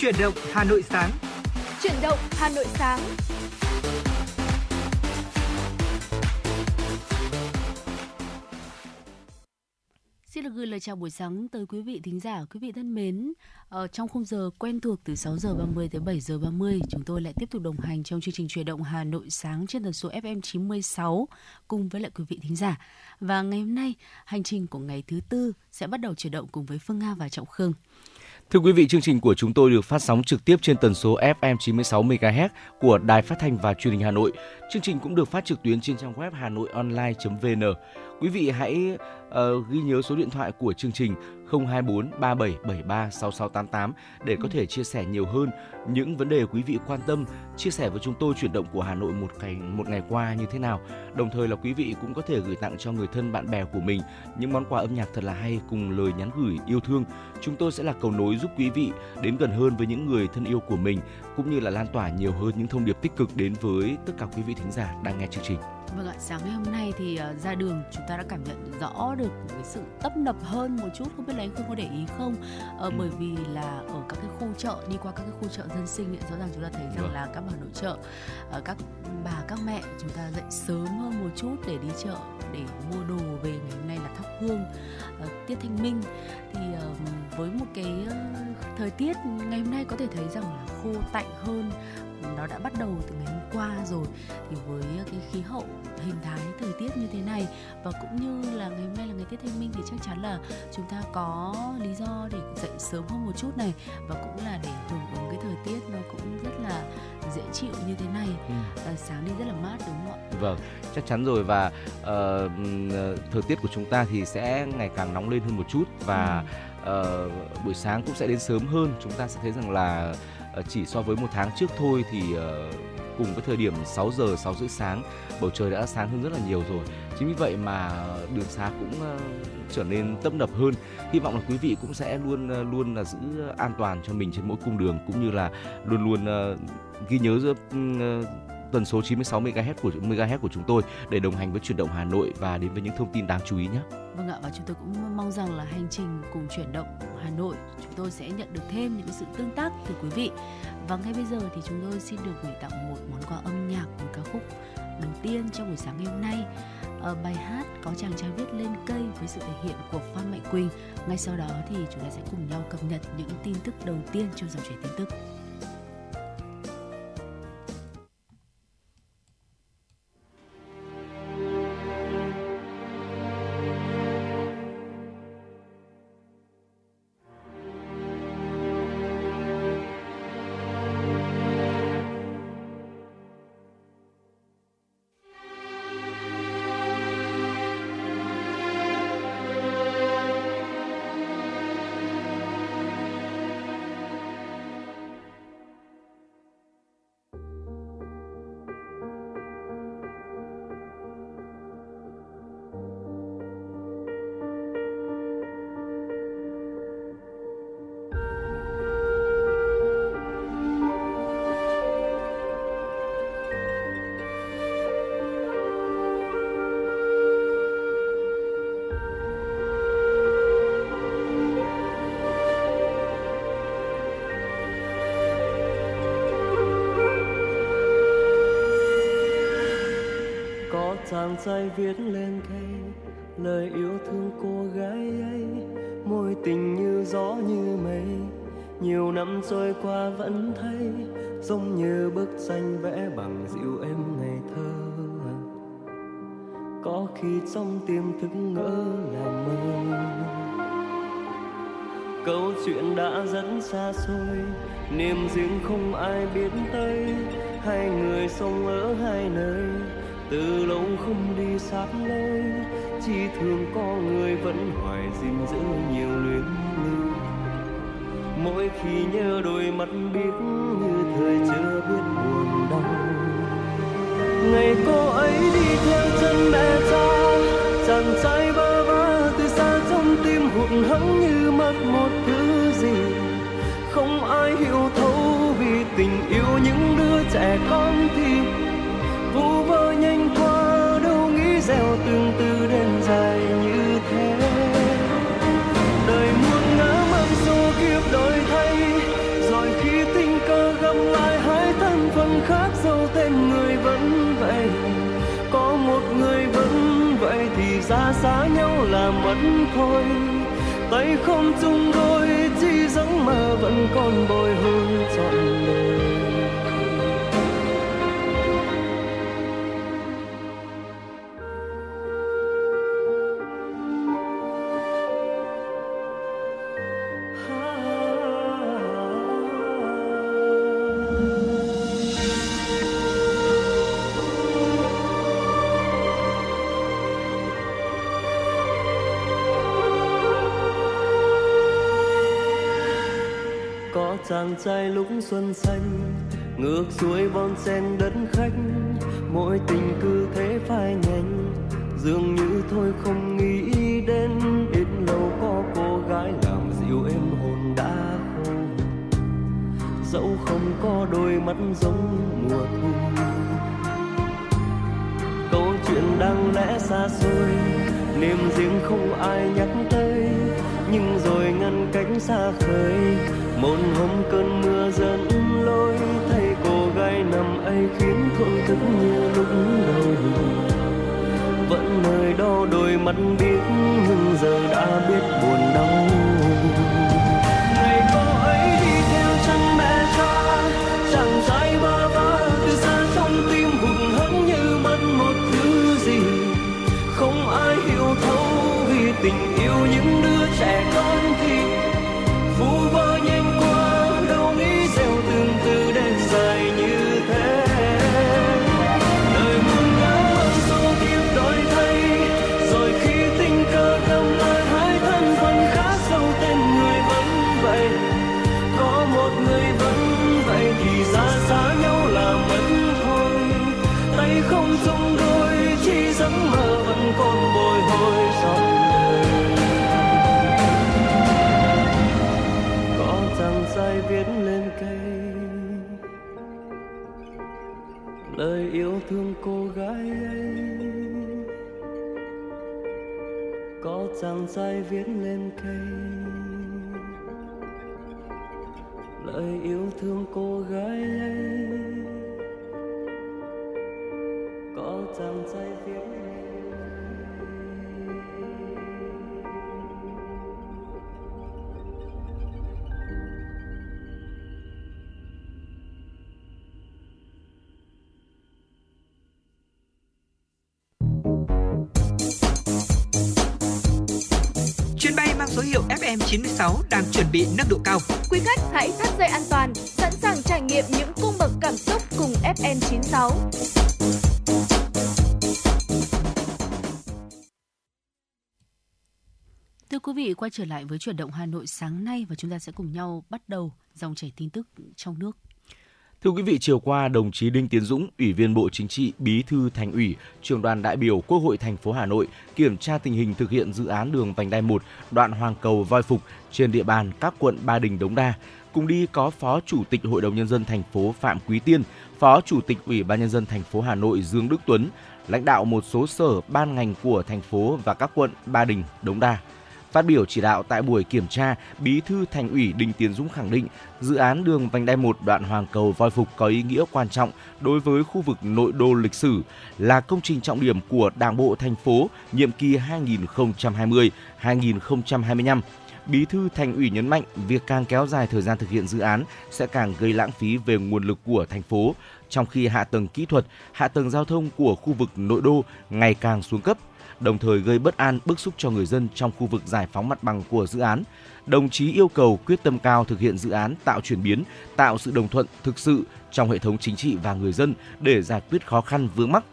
Chuyển động Hà Nội sáng. Chuyển động Hà Nội sáng. Xin được gửi lời chào buổi sáng tới quý vị thính giả, quý vị thân mến. Ở ờ, trong khung giờ quen thuộc từ 6 giờ 30 tới 7 giờ 30, chúng tôi lại tiếp tục đồng hành trong chương trình truyền động Hà Nội sáng trên tần số FM 96 cùng với lại quý vị thính giả. Và ngày hôm nay, hành trình của ngày thứ tư sẽ bắt đầu chuyển động cùng với Phương Nga và Trọng Khương. Thưa quý vị, chương trình của chúng tôi được phát sóng trực tiếp trên tần số FM 96 MHz của Đài Phát thanh và Truyền hình Hà Nội. Chương trình cũng được phát trực tuyến trên trang web hanoionline.vn. Quý vị hãy uh, ghi nhớ số điện thoại của chương trình 024 3773 6688 để có thể chia sẻ nhiều hơn những vấn đề quý vị quan tâm, chia sẻ với chúng tôi chuyển động của Hà Nội một ngày một ngày qua như thế nào. Đồng thời là quý vị cũng có thể gửi tặng cho người thân bạn bè của mình những món quà âm nhạc thật là hay cùng lời nhắn gửi yêu thương. Chúng tôi sẽ là cầu nối giúp quý vị đến gần hơn với những người thân yêu của mình cũng như là lan tỏa nhiều hơn những thông điệp tích cực đến với tất cả quý vị thính giả đang nghe chương trình. Vâng ạ, sáng ngày hôm nay thì uh, ra đường chúng ta đã cảm nhận rõ được cái sự tấp nập hơn một chút, không biết là anh không có để ý không? Uh, ừ. Bởi vì là ở các cái khu chợ, đi qua các cái khu chợ dân sinh, rõ ràng chúng ta thấy rằng vâng. là các bà nội trợ, uh, các bà, các mẹ chúng ta dậy sớm hơn một chút để đi chợ, để mua đồ về ngày hôm nay là thắp hương, uh, tiết thanh minh. Thì với một cái thời tiết ngày hôm nay có thể thấy rằng là khô tạnh hơn nó đã bắt đầu từ ngày hôm qua rồi thì với cái khí hậu hình thái thời tiết như thế này và cũng như là ngày hôm nay là ngày Tết Thanh Minh thì chắc chắn là chúng ta có lý do để dậy sớm hơn một chút này và cũng là để hưởng ứng cái thời tiết nó cũng rất là dễ chịu như thế này ừ. à, sáng đi rất là mát đúng không ạ? Vâng, chắc chắn rồi và uh, thời tiết của chúng ta thì sẽ ngày càng nóng lên hơn một chút và ừ. uh, buổi sáng cũng sẽ đến sớm hơn chúng ta sẽ thấy rằng là Ờ, chỉ so với một tháng trước thôi thì ờ, cùng với thời điểm 6 giờ 6 rưỡi sáng, bầu trời đã sáng hơn rất là nhiều rồi. Chính vì vậy mà đường xá cũng ờ, trở nên tấp nập hơn. Hy vọng là quý vị cũng sẽ luôn luôn là giữ an toàn cho mình trên mỗi cung đường, cũng như là luôn luôn ghi nhớ giữa tần số 96 MHz của MHz của chúng tôi để đồng hành với chuyển động Hà Nội và đến với những thông tin đáng chú ý nhé. Vâng ạ, và chúng tôi cũng mong rằng là hành trình cùng chuyển động Hà Nội, chúng tôi sẽ nhận được thêm những sự tương tác từ quý vị. Và ngay bây giờ thì chúng tôi xin được gửi tặng một món quà âm nhạc, một ca khúc đầu tiên trong buổi sáng ngày hôm nay. Ở bài hát có chàng trai viết lên cây với sự thể hiện của Phan Mạnh Quỳnh. Ngay sau đó thì chúng ta sẽ cùng nhau cập nhật những tin tức đầu tiên trong dòng chảy tin tức. Tay viết lên cây lời yêu thương cô gái ấy. Môi tình như gió như mây, nhiều năm trôi qua vẫn thấy, giống như bức tranh vẽ bằng dịu em ngày thơ. Có khi trong tim thức ngỡ là mơ. Câu chuyện đã dẫn xa xôi, niềm riêng không ai biết tới. Hai người sống ở hai nơi từ lâu không đi sát lối, chỉ thương có người vẫn hoài gìn giữ nhiều luyến lưu. Mỗi khi nhớ đôi mắt biết như thời chưa biết buồn đau. Ngày cô ấy đi theo chân mẹ cha, chàng trai bơ vơ từ xa trong tim hụt hẫng như mất một thứ gì. Không ai hiểu thấu vì tình yêu những đứa trẻ con thì nhanh qua đâu nghĩ gieo từng từ đến dài như thế. Đời muôn ngã mang số kiếp đổi thay, rồi khi tình cờ gặp lại, hai thân phận khác dẫu tên người vẫn vậy. Có một người vẫn vậy thì ra xa nhau là mất thôi. Tay không chung đôi chi giấc mơ vẫn còn bồi hồi trọn đời. Chàng trai lúc xuân xanh, ngược xuôi bon sen đất khách. Mỗi tình cứ thế phai nhanh dường như thôi không nghĩ đến ít lâu có cô gái làm dịu em hồn đã khô dẫu không có đôi mắt giống mùa thu. Câu chuyện đang lẽ xa xôi, niềm riêng không ai nhắc tới, nhưng rồi ngăn cánh xa khơi một hôm cơn mưa dẫn lối thấy cô gái nằm ấy khiến thổn thức như lúc đầu. Vẫn nơi đó đôi mắt biết, nhưng giờ đã biết buồn đau. Có dài viết lên cây. Lời yêu thương cô gái ấy có trang dài viết lên FM96 đang chuẩn bị nâng độ cao. Quý khách hãy thắt dây an toàn, sẵn sàng trải nghiệm những cung bậc cảm xúc cùng FN96. Thưa quý vị, quay trở lại với chuyển động Hà Nội sáng nay và chúng ta sẽ cùng nhau bắt đầu dòng chảy tin tức trong nước. Thưa quý vị, chiều qua, đồng chí Đinh Tiến Dũng, Ủy viên Bộ Chính trị, Bí thư Thành ủy, Trường đoàn đại biểu Quốc hội thành phố Hà Nội kiểm tra tình hình thực hiện dự án đường vành đai 1 đoạn Hoàng Cầu Voi Phục trên địa bàn các quận Ba Đình, Đống Đa. Cùng đi có Phó Chủ tịch Hội đồng nhân dân thành phố Phạm Quý Tiên, Phó Chủ tịch Ủy ban nhân dân thành phố Hà Nội Dương Đức Tuấn, lãnh đạo một số sở ban ngành của thành phố và các quận Ba Đình, Đống Đa. Phát biểu chỉ đạo tại buổi kiểm tra, Bí thư Thành ủy Đinh Tiến Dũng khẳng định dự án đường vành đai 1 đoạn Hoàng Cầu Voi Phục có ý nghĩa quan trọng đối với khu vực nội đô lịch sử, là công trình trọng điểm của Đảng bộ thành phố nhiệm kỳ 2020-2025. Bí thư Thành ủy nhấn mạnh việc càng kéo dài thời gian thực hiện dự án sẽ càng gây lãng phí về nguồn lực của thành phố, trong khi hạ tầng kỹ thuật, hạ tầng giao thông của khu vực nội đô ngày càng xuống cấp đồng thời gây bất an bức xúc cho người dân trong khu vực giải phóng mặt bằng của dự án. Đồng chí yêu cầu quyết tâm cao thực hiện dự án tạo chuyển biến, tạo sự đồng thuận thực sự trong hệ thống chính trị và người dân để giải quyết khó khăn vướng mắc.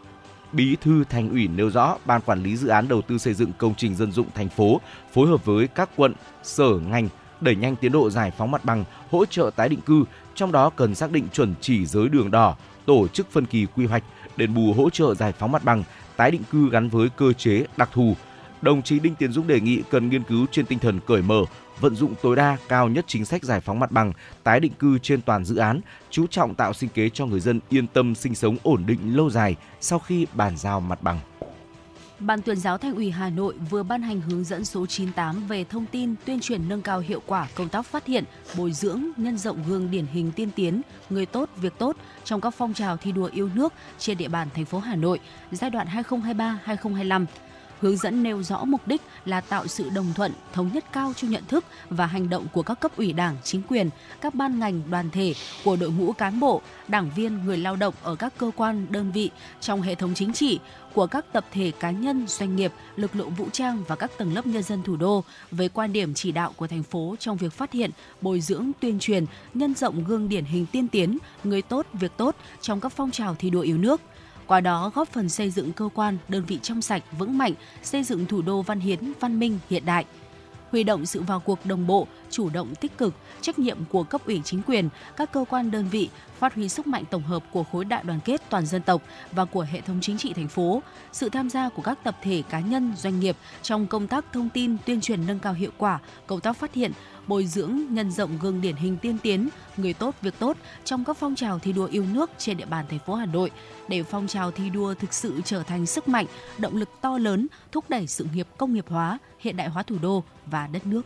Bí thư Thành ủy nêu rõ ban quản lý dự án đầu tư xây dựng công trình dân dụng thành phố phối hợp với các quận, sở ngành đẩy nhanh tiến độ giải phóng mặt bằng, hỗ trợ tái định cư, trong đó cần xác định chuẩn chỉ giới đường đỏ, tổ chức phân kỳ quy hoạch, đền bù hỗ trợ giải phóng mặt bằng, tái định cư gắn với cơ chế đặc thù. Đồng chí Đinh Tiến Dũng đề nghị cần nghiên cứu trên tinh thần cởi mở, vận dụng tối đa cao nhất chính sách giải phóng mặt bằng, tái định cư trên toàn dự án, chú trọng tạo sinh kế cho người dân yên tâm sinh sống ổn định lâu dài sau khi bàn giao mặt bằng. Ban tuyên giáo Thành ủy Hà Nội vừa ban hành hướng dẫn số 98 về thông tin tuyên truyền nâng cao hiệu quả công tác phát hiện, bồi dưỡng, nhân rộng gương điển hình tiên tiến, người tốt, việc tốt trong các phong trào thi đua yêu nước trên địa bàn thành phố Hà Nội giai đoạn 2023-2025 hướng dẫn nêu rõ mục đích là tạo sự đồng thuận, thống nhất cao trong nhận thức và hành động của các cấp ủy Đảng, chính quyền, các ban ngành, đoàn thể, của đội ngũ cán bộ, đảng viên, người lao động ở các cơ quan, đơn vị trong hệ thống chính trị, của các tập thể cá nhân, doanh nghiệp, lực lượng vũ trang và các tầng lớp nhân dân thủ đô về quan điểm chỉ đạo của thành phố trong việc phát hiện, bồi dưỡng, tuyên truyền, nhân rộng gương điển hình tiên tiến, người tốt, việc tốt trong các phong trào thi đua yêu nước – qua đó góp phần xây dựng cơ quan, đơn vị trong sạch, vững mạnh, xây dựng thủ đô văn hiến, văn minh, hiện đại. Huy động sự vào cuộc đồng bộ, chủ động tích cực, trách nhiệm của cấp ủy chính quyền, các cơ quan đơn vị, phát huy sức mạnh tổng hợp của khối đại đoàn kết toàn dân tộc và của hệ thống chính trị thành phố, sự tham gia của các tập thể cá nhân, doanh nghiệp trong công tác thông tin, tuyên truyền nâng cao hiệu quả, công tác phát hiện, bồi dưỡng, nhân rộng gương điển hình tiên tiến, người tốt việc tốt trong các phong trào thi đua yêu nước trên địa bàn thành phố Hà Nội để phong trào thi đua thực sự trở thành sức mạnh, động lực to lớn thúc đẩy sự nghiệp công nghiệp hóa, hiện đại hóa thủ đô và đất nước.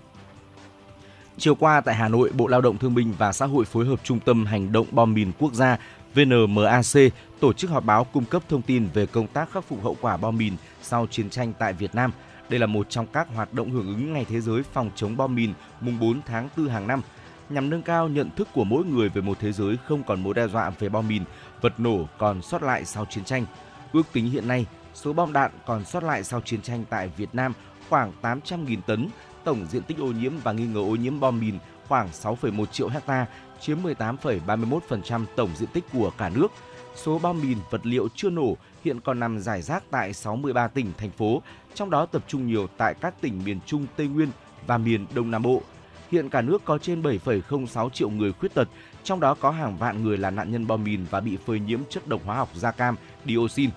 Chiều qua tại Hà Nội, Bộ Lao động Thương binh và Xã hội phối hợp Trung tâm Hành động bom mìn quốc gia VNMAC tổ chức họp báo cung cấp thông tin về công tác khắc phục hậu quả bom mìn sau chiến tranh tại Việt Nam. Đây là một trong các hoạt động hưởng ứng Ngày Thế giới phòng chống bom mìn mùng 4 tháng 4 hàng năm nhằm nâng cao nhận thức của mỗi người về một thế giới không còn mối đe dọa về bom mìn, vật nổ còn sót lại sau chiến tranh. Ước tính hiện nay, số bom đạn còn sót lại sau chiến tranh tại Việt Nam khoảng 800.000 tấn, tổng diện tích ô nhiễm và nghi ngờ ô nhiễm bom mìn khoảng 6,1 triệu hecta, chiếm 18,31% tổng diện tích của cả nước. Số bom mìn vật liệu chưa nổ hiện còn nằm rải rác tại 63 tỉnh, thành phố, trong đó tập trung nhiều tại các tỉnh miền Trung, Tây Nguyên và miền Đông Nam Bộ. Hiện cả nước có trên 7,06 triệu người khuyết tật, trong đó có hàng vạn người là nạn nhân bom mìn và bị phơi nhiễm chất độc hóa học da cam, dioxin.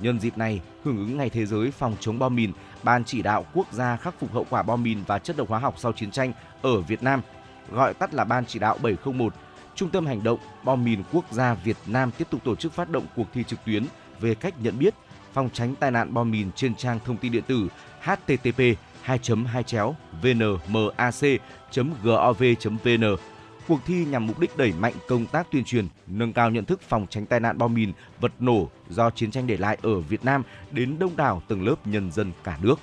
Nhân dịp này, hưởng ứng Ngày Thế giới phòng chống bom mìn, Ban chỉ đạo quốc gia khắc phục hậu quả bom mìn và chất độc hóa học sau chiến tranh ở Việt Nam, gọi tắt là Ban chỉ đạo 701, Trung tâm hành động bom mìn quốc gia Việt Nam tiếp tục tổ chức phát động cuộc thi trực tuyến về cách nhận biết, phòng tránh tai nạn bom mìn trên trang thông tin điện tử http 2 2 chéo vnmac.gov.vn Cuộc thi nhằm mục đích đẩy mạnh công tác tuyên truyền, nâng cao nhận thức phòng tránh tai nạn bom mìn, vật nổ do chiến tranh để lại ở Việt Nam đến đông đảo tầng lớp nhân dân cả nước.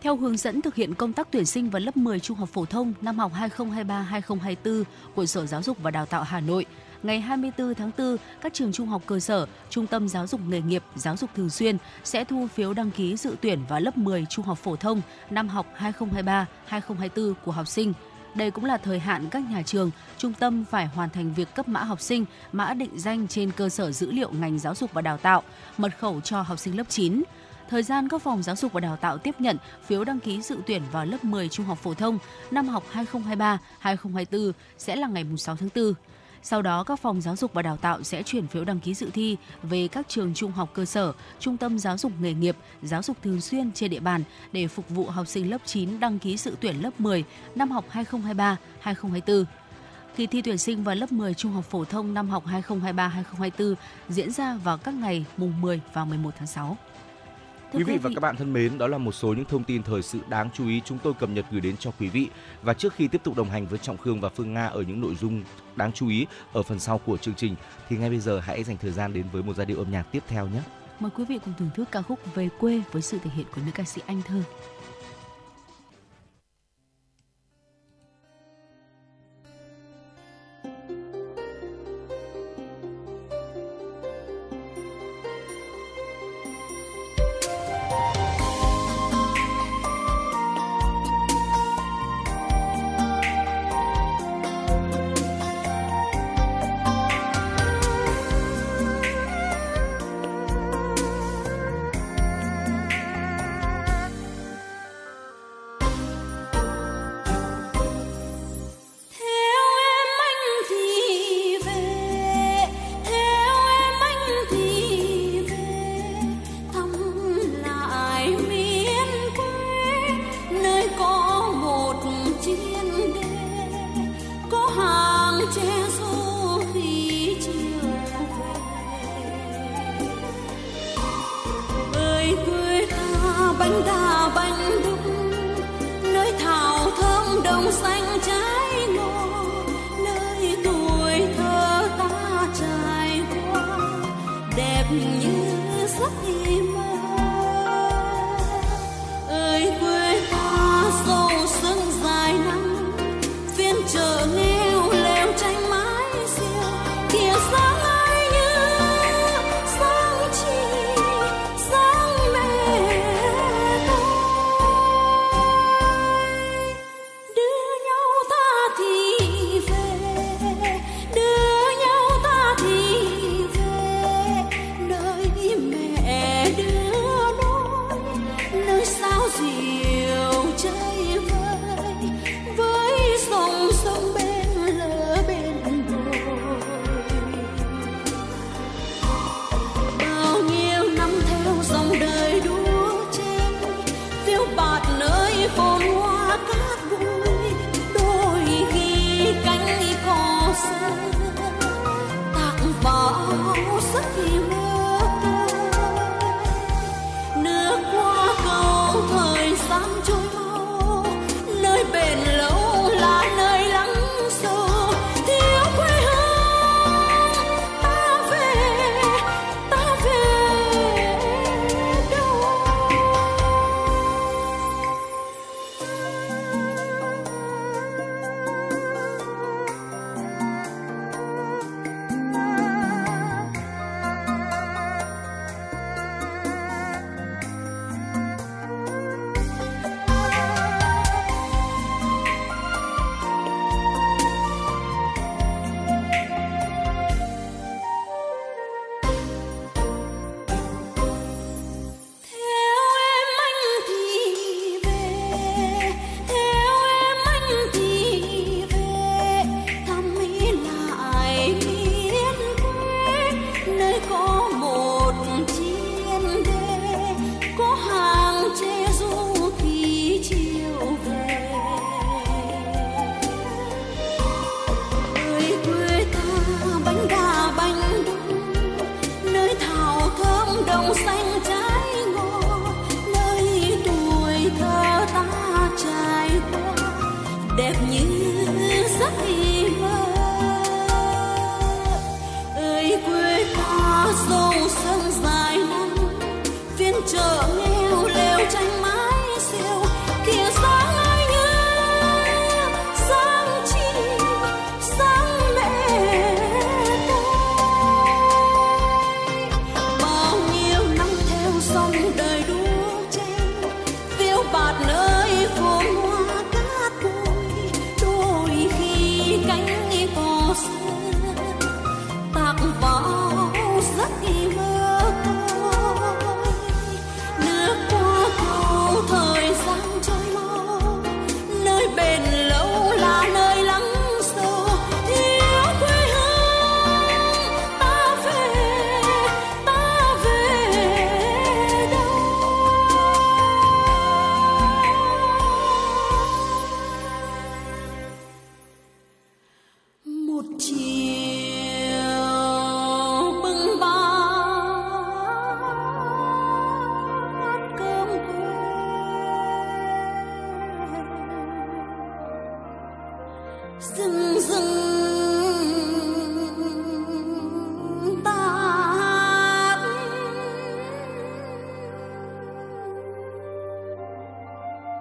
Theo hướng dẫn thực hiện công tác tuyển sinh vào lớp 10 trung học phổ thông năm học 2023-2024 của Sở Giáo dục và Đào tạo Hà Nội, ngày 24 tháng 4, các trường trung học cơ sở, trung tâm giáo dục nghề nghiệp, giáo dục thường xuyên sẽ thu phiếu đăng ký dự tuyển vào lớp 10 trung học phổ thông năm học 2023-2024 của học sinh – đây cũng là thời hạn các nhà trường, trung tâm phải hoàn thành việc cấp mã học sinh, mã định danh trên cơ sở dữ liệu ngành giáo dục và đào tạo, mật khẩu cho học sinh lớp 9. Thời gian các phòng giáo dục và đào tạo tiếp nhận phiếu đăng ký dự tuyển vào lớp 10 trung học phổ thông năm học 2023-2024 sẽ là ngày 6 tháng 4. Sau đó, các phòng giáo dục và đào tạo sẽ chuyển phiếu đăng ký dự thi về các trường trung học cơ sở, trung tâm giáo dục nghề nghiệp, giáo dục thường xuyên trên địa bàn để phục vụ học sinh lớp 9 đăng ký dự tuyển lớp 10 năm học 2023-2024. Kỳ thi tuyển sinh vào lớp 10 trung học phổ thông năm học 2023-2024 diễn ra vào các ngày mùng 10 và 11 tháng 6. Thưa quý vị và các bạn thân mến, đó là một số những thông tin thời sự đáng chú ý chúng tôi cập nhật gửi đến cho quý vị. Và trước khi tiếp tục đồng hành với Trọng Khương và Phương Nga ở những nội dung đáng chú ý ở phần sau của chương trình, thì ngay bây giờ hãy dành thời gian đến với một giai điệu âm nhạc tiếp theo nhé. Mời quý vị cùng thưởng thức ca khúc Về quê với sự thể hiện của nữ ca sĩ Anh Thơ. giấc mơ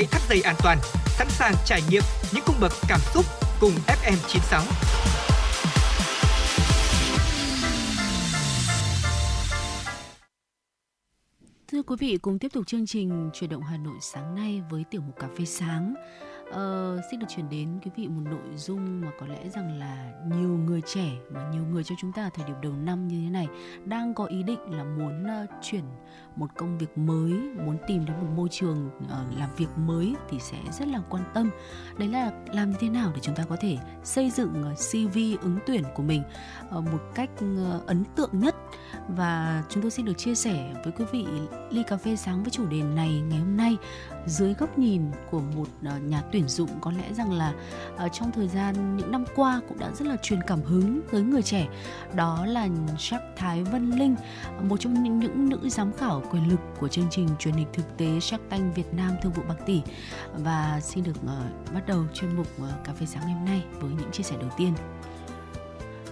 hãy thắt dây an toàn, sẵn sàng trải nghiệm những cung bậc cảm xúc cùng FM96. Thưa quý vị, cùng tiếp tục chương trình chuyển động Hà Nội sáng nay với tiểu mục cà phê sáng. Uh, xin được chuyển đến quý vị một nội dung mà có lẽ rằng là nhiều người trẻ mà nhiều người cho chúng ta ở thời điểm đầu năm như thế này đang có ý định là muốn uh, chuyển một công việc mới muốn tìm đến một môi trường uh, làm việc mới thì sẽ rất là quan tâm. Đấy là làm như thế nào để chúng ta có thể xây dựng uh, cv ứng tuyển của mình uh, một cách uh, ấn tượng nhất? Và chúng tôi xin được chia sẻ với quý vị ly cà phê sáng với chủ đề này ngày hôm nay. Dưới góc nhìn của một à, nhà tuyển dụng có lẽ rằng là à, trong thời gian những năm qua cũng đã rất là truyền cảm hứng tới người trẻ. Đó là Jack Thái Vân Linh một trong những, những nữ giám khảo quyền lực của chương trình truyền hình thực tế Jack Tanh Việt Nam Thương vụ Bạc Tỷ. Và xin được uh, bắt đầu chuyên mục uh, cà phê sáng ngày hôm nay với những chia sẻ đầu tiên.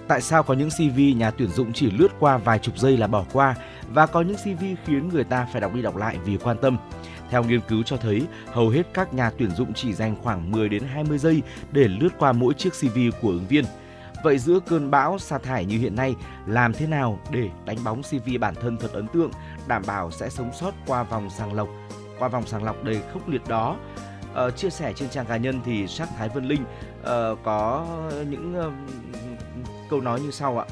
Tại sao có những CV nhà tuyển dụng chỉ lướt qua vài chục giây là bỏ qua và có những CV khiến người ta phải đọc đi đọc lại vì quan tâm? Theo nghiên cứu cho thấy, hầu hết các nhà tuyển dụng chỉ dành khoảng 10 đến 20 giây để lướt qua mỗi chiếc CV của ứng viên. Vậy giữa cơn bão sa thải như hiện nay, làm thế nào để đánh bóng CV bản thân thật ấn tượng, đảm bảo sẽ sống sót qua vòng sàng lọc, qua vòng sàng lọc đầy khốc liệt đó? Ờ, chia sẻ trên trang cá nhân thì sắc Thái Vân Linh uh, có những uh, câu nói như sau ạ.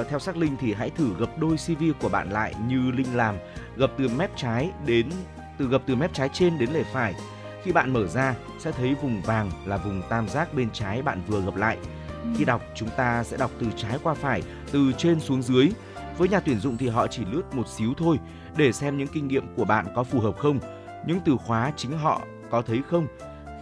Uh, theo sắc Linh thì hãy thử gập đôi CV của bạn lại như Linh làm, gập từ mép trái đến từ gập từ mép trái trên đến lề phải Khi bạn mở ra sẽ thấy vùng vàng là vùng tam giác bên trái bạn vừa gập lại. Khi đọc chúng ta sẽ đọc từ trái qua phải, từ trên xuống dưới. Với nhà tuyển dụng thì họ chỉ lướt một xíu thôi để xem những kinh nghiệm của bạn có phù hợp không, những từ khóa chính họ có thấy không.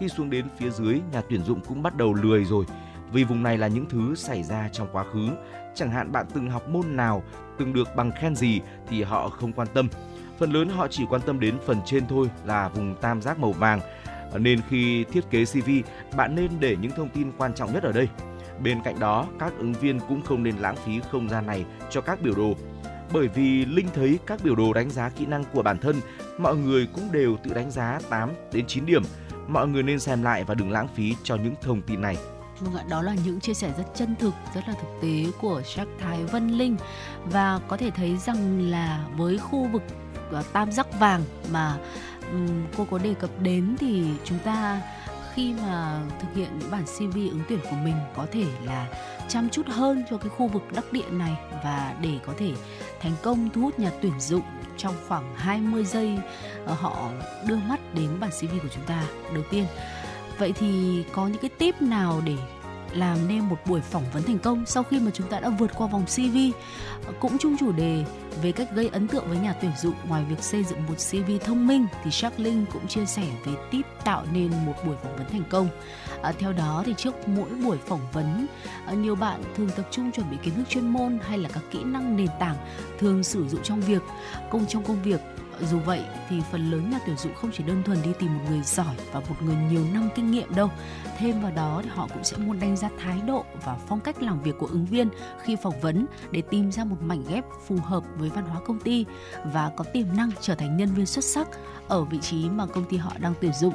Khi xuống đến phía dưới, nhà tuyển dụng cũng bắt đầu lười rồi, vì vùng này là những thứ xảy ra trong quá khứ. Chẳng hạn bạn từng học môn nào, từng được bằng khen gì thì họ không quan tâm. Phần lớn họ chỉ quan tâm đến phần trên thôi là vùng tam giác màu vàng. Nên khi thiết kế CV, bạn nên để những thông tin quan trọng nhất ở đây. Bên cạnh đó, các ứng viên cũng không nên lãng phí không gian này cho các biểu đồ. Bởi vì Linh thấy các biểu đồ đánh giá kỹ năng của bản thân, mọi người cũng đều tự đánh giá 8 đến 9 điểm. Mọi người nên xem lại và đừng lãng phí cho những thông tin này. Vâng ạ, đó là những chia sẻ rất chân thực, rất là thực tế của Jack Thái Vân Linh và có thể thấy rằng là với khu vực à, tam giác vàng mà um, cô có đề cập đến thì chúng ta khi mà thực hiện những bản CV ứng tuyển của mình có thể là chăm chút hơn cho cái khu vực đắc địa này và để có thể thành công thu hút nhà tuyển dụng trong khoảng 20 giây ờ, họ đưa mắt đến bản CV của chúng ta. Đầu tiên, vậy thì có những cái tip nào để làm nên một buổi phỏng vấn thành công sau khi mà chúng ta đã vượt qua vòng CV cũng chung chủ đề về cách gây ấn tượng với nhà tuyển dụng ngoài việc xây dựng một CV thông minh thì Shark Linh cũng chia sẻ về tip tạo nên một buổi phỏng vấn thành công. À, theo đó thì trước mỗi buổi phỏng vấn à, nhiều bạn thường tập trung chuẩn bị kiến thức chuyên môn hay là các kỹ năng nền tảng thường sử dụng trong việc công trong công việc dù vậy thì phần lớn nhà tuyển dụng không chỉ đơn thuần đi tìm một người giỏi và một người nhiều năm kinh nghiệm đâu. Thêm vào đó thì họ cũng sẽ muốn đánh giá thái độ và phong cách làm việc của ứng viên khi phỏng vấn để tìm ra một mảnh ghép phù hợp với văn hóa công ty và có tiềm năng trở thành nhân viên xuất sắc ở vị trí mà công ty họ đang tuyển dụng.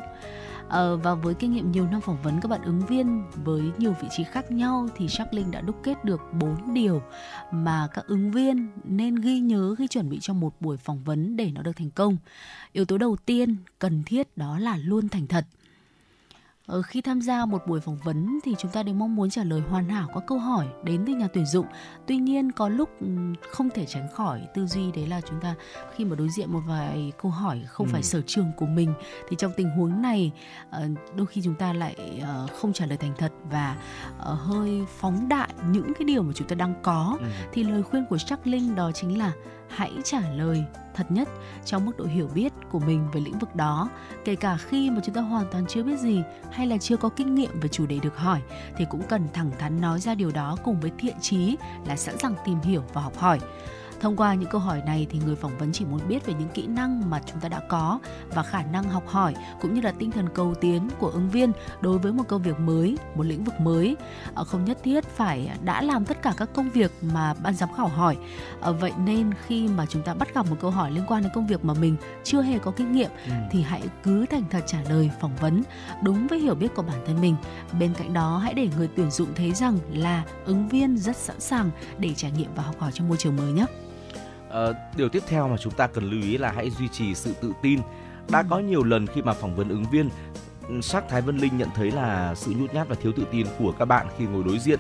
Uh, và với kinh nghiệm nhiều năm phỏng vấn các bạn ứng viên với nhiều vị trí khác nhau thì Shark Linh đã đúc kết được 4 điều mà các ứng viên nên ghi nhớ khi chuẩn bị cho một buổi phỏng vấn để nó được thành công. Yếu tố đầu tiên cần thiết đó là luôn thành thật. Ở ờ, khi tham gia một buổi phỏng vấn thì chúng ta đều mong muốn trả lời hoàn hảo các câu hỏi đến từ nhà tuyển dụng. Tuy nhiên có lúc không thể tránh khỏi tư duy đấy là chúng ta khi mà đối diện một vài câu hỏi không ừ. phải sở trường của mình thì trong tình huống này ờ, đôi khi chúng ta lại ờ, không trả lời thành thật và hơi phóng đại những cái điều mà chúng ta đang có ừ. thì lời khuyên của Jack Linh đó chính là hãy trả lời thật nhất trong mức độ hiểu biết của mình về lĩnh vực đó, kể cả khi mà chúng ta hoàn toàn chưa biết gì hay là chưa có kinh nghiệm về chủ đề được hỏi, thì cũng cần thẳng thắn nói ra điều đó cùng với thiện chí là sẵn sàng tìm hiểu và học hỏi. Thông qua những câu hỏi này thì người phỏng vấn chỉ muốn biết về những kỹ năng mà chúng ta đã có và khả năng học hỏi cũng như là tinh thần cầu tiến của ứng viên đối với một công việc mới, một lĩnh vực mới. Ờ, không nhất thiết phải đã làm tất cả các công việc mà ban giám khảo hỏi. Ờ, vậy nên khi mà chúng ta bắt gặp một câu hỏi liên quan đến công việc mà mình chưa hề có kinh nghiệm ừ. thì hãy cứ thành thật trả lời phỏng vấn đúng với hiểu biết của bản thân mình. Bên cạnh đó hãy để người tuyển dụng thấy rằng là ứng viên rất sẵn sàng để trải nghiệm và học hỏi trong môi trường mới nhé. Ờ, điều tiếp theo mà chúng ta cần lưu ý là hãy duy trì sự tự tin. Đã có nhiều lần khi mà phỏng vấn ứng viên, sắc Thái Vân Linh nhận thấy là sự nhút nhát và thiếu tự tin của các bạn khi ngồi đối diện.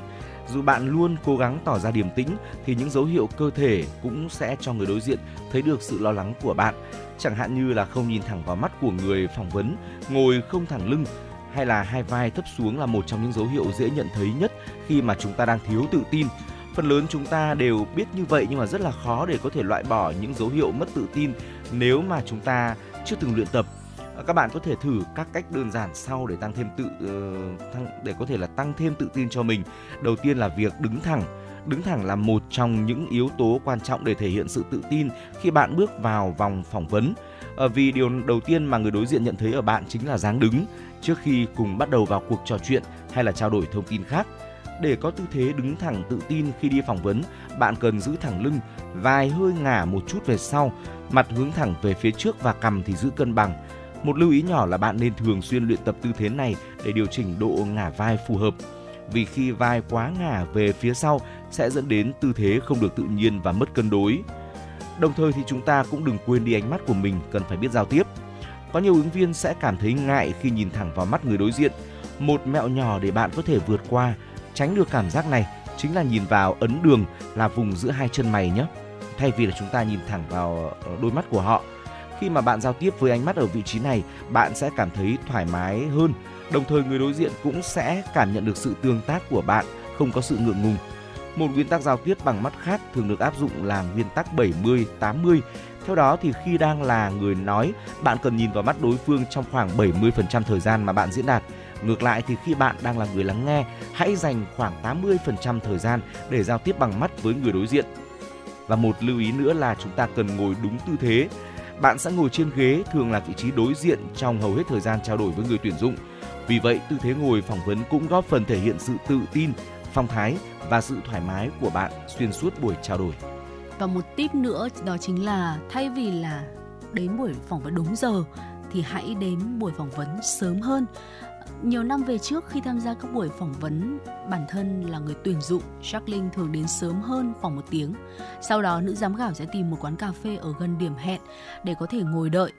Dù bạn luôn cố gắng tỏ ra điềm tĩnh thì những dấu hiệu cơ thể cũng sẽ cho người đối diện thấy được sự lo lắng của bạn. Chẳng hạn như là không nhìn thẳng vào mắt của người phỏng vấn, ngồi không thẳng lưng hay là hai vai thấp xuống là một trong những dấu hiệu dễ nhận thấy nhất khi mà chúng ta đang thiếu tự tin phần lớn chúng ta đều biết như vậy nhưng mà rất là khó để có thể loại bỏ những dấu hiệu mất tự tin nếu mà chúng ta chưa từng luyện tập. À, các bạn có thể thử các cách đơn giản sau để tăng thêm tự ờ, để có thể là tăng thêm tự tin cho mình. Đầu tiên là việc đứng thẳng. Đứng thẳng là một trong những yếu tố quan trọng để thể hiện sự tự tin khi bạn bước vào vòng phỏng vấn. À, vì điều đầu tiên mà người đối diện nhận thấy ở bạn chính là dáng đứng trước khi cùng bắt đầu vào cuộc trò chuyện hay là trao đổi thông tin khác để có tư thế đứng thẳng tự tin khi đi phỏng vấn, bạn cần giữ thẳng lưng, vai hơi ngả một chút về sau, mặt hướng thẳng về phía trước và cằm thì giữ cân bằng. Một lưu ý nhỏ là bạn nên thường xuyên luyện tập tư thế này để điều chỉnh độ ngả vai phù hợp. Vì khi vai quá ngả về phía sau sẽ dẫn đến tư thế không được tự nhiên và mất cân đối. Đồng thời thì chúng ta cũng đừng quên đi ánh mắt của mình cần phải biết giao tiếp. Có nhiều ứng viên sẽ cảm thấy ngại khi nhìn thẳng vào mắt người đối diện. Một mẹo nhỏ để bạn có thể vượt qua Tránh được cảm giác này chính là nhìn vào ấn đường là vùng giữa hai chân mày nhé. Thay vì là chúng ta nhìn thẳng vào ờ, đôi mắt của họ. Khi mà bạn giao tiếp với ánh mắt ở vị trí này, bạn sẽ cảm thấy thoải mái hơn. Đồng thời người đối diện cũng sẽ cảm nhận được sự tương tác của bạn, không có sự ngượng ngùng. Một nguyên tắc giao tiếp bằng mắt khác thường được áp dụng là nguyên tắc 70-80. Theo đó thì khi đang là người nói, bạn cần nhìn vào mắt đối phương trong khoảng 70% thời gian mà bạn diễn đạt. Ngược lại thì khi bạn đang là người lắng nghe, hãy dành khoảng 80% thời gian để giao tiếp bằng mắt với người đối diện. Và một lưu ý nữa là chúng ta cần ngồi đúng tư thế. Bạn sẽ ngồi trên ghế thường là vị trí đối diện trong hầu hết thời gian trao đổi với người tuyển dụng. Vì vậy, tư thế ngồi phỏng vấn cũng góp phần thể hiện sự tự tin, phong thái và sự thoải mái của bạn xuyên suốt buổi trao đổi. Và một tip nữa đó chính là thay vì là đến buổi phỏng vấn đúng giờ thì hãy đến buổi phỏng vấn sớm hơn nhiều năm về trước khi tham gia các buổi phỏng vấn, bản thân là người tuyển dụng, Jacqueline thường đến sớm hơn khoảng một tiếng. Sau đó nữ giám khảo sẽ tìm một quán cà phê ở gần điểm hẹn để có thể ngồi đợi.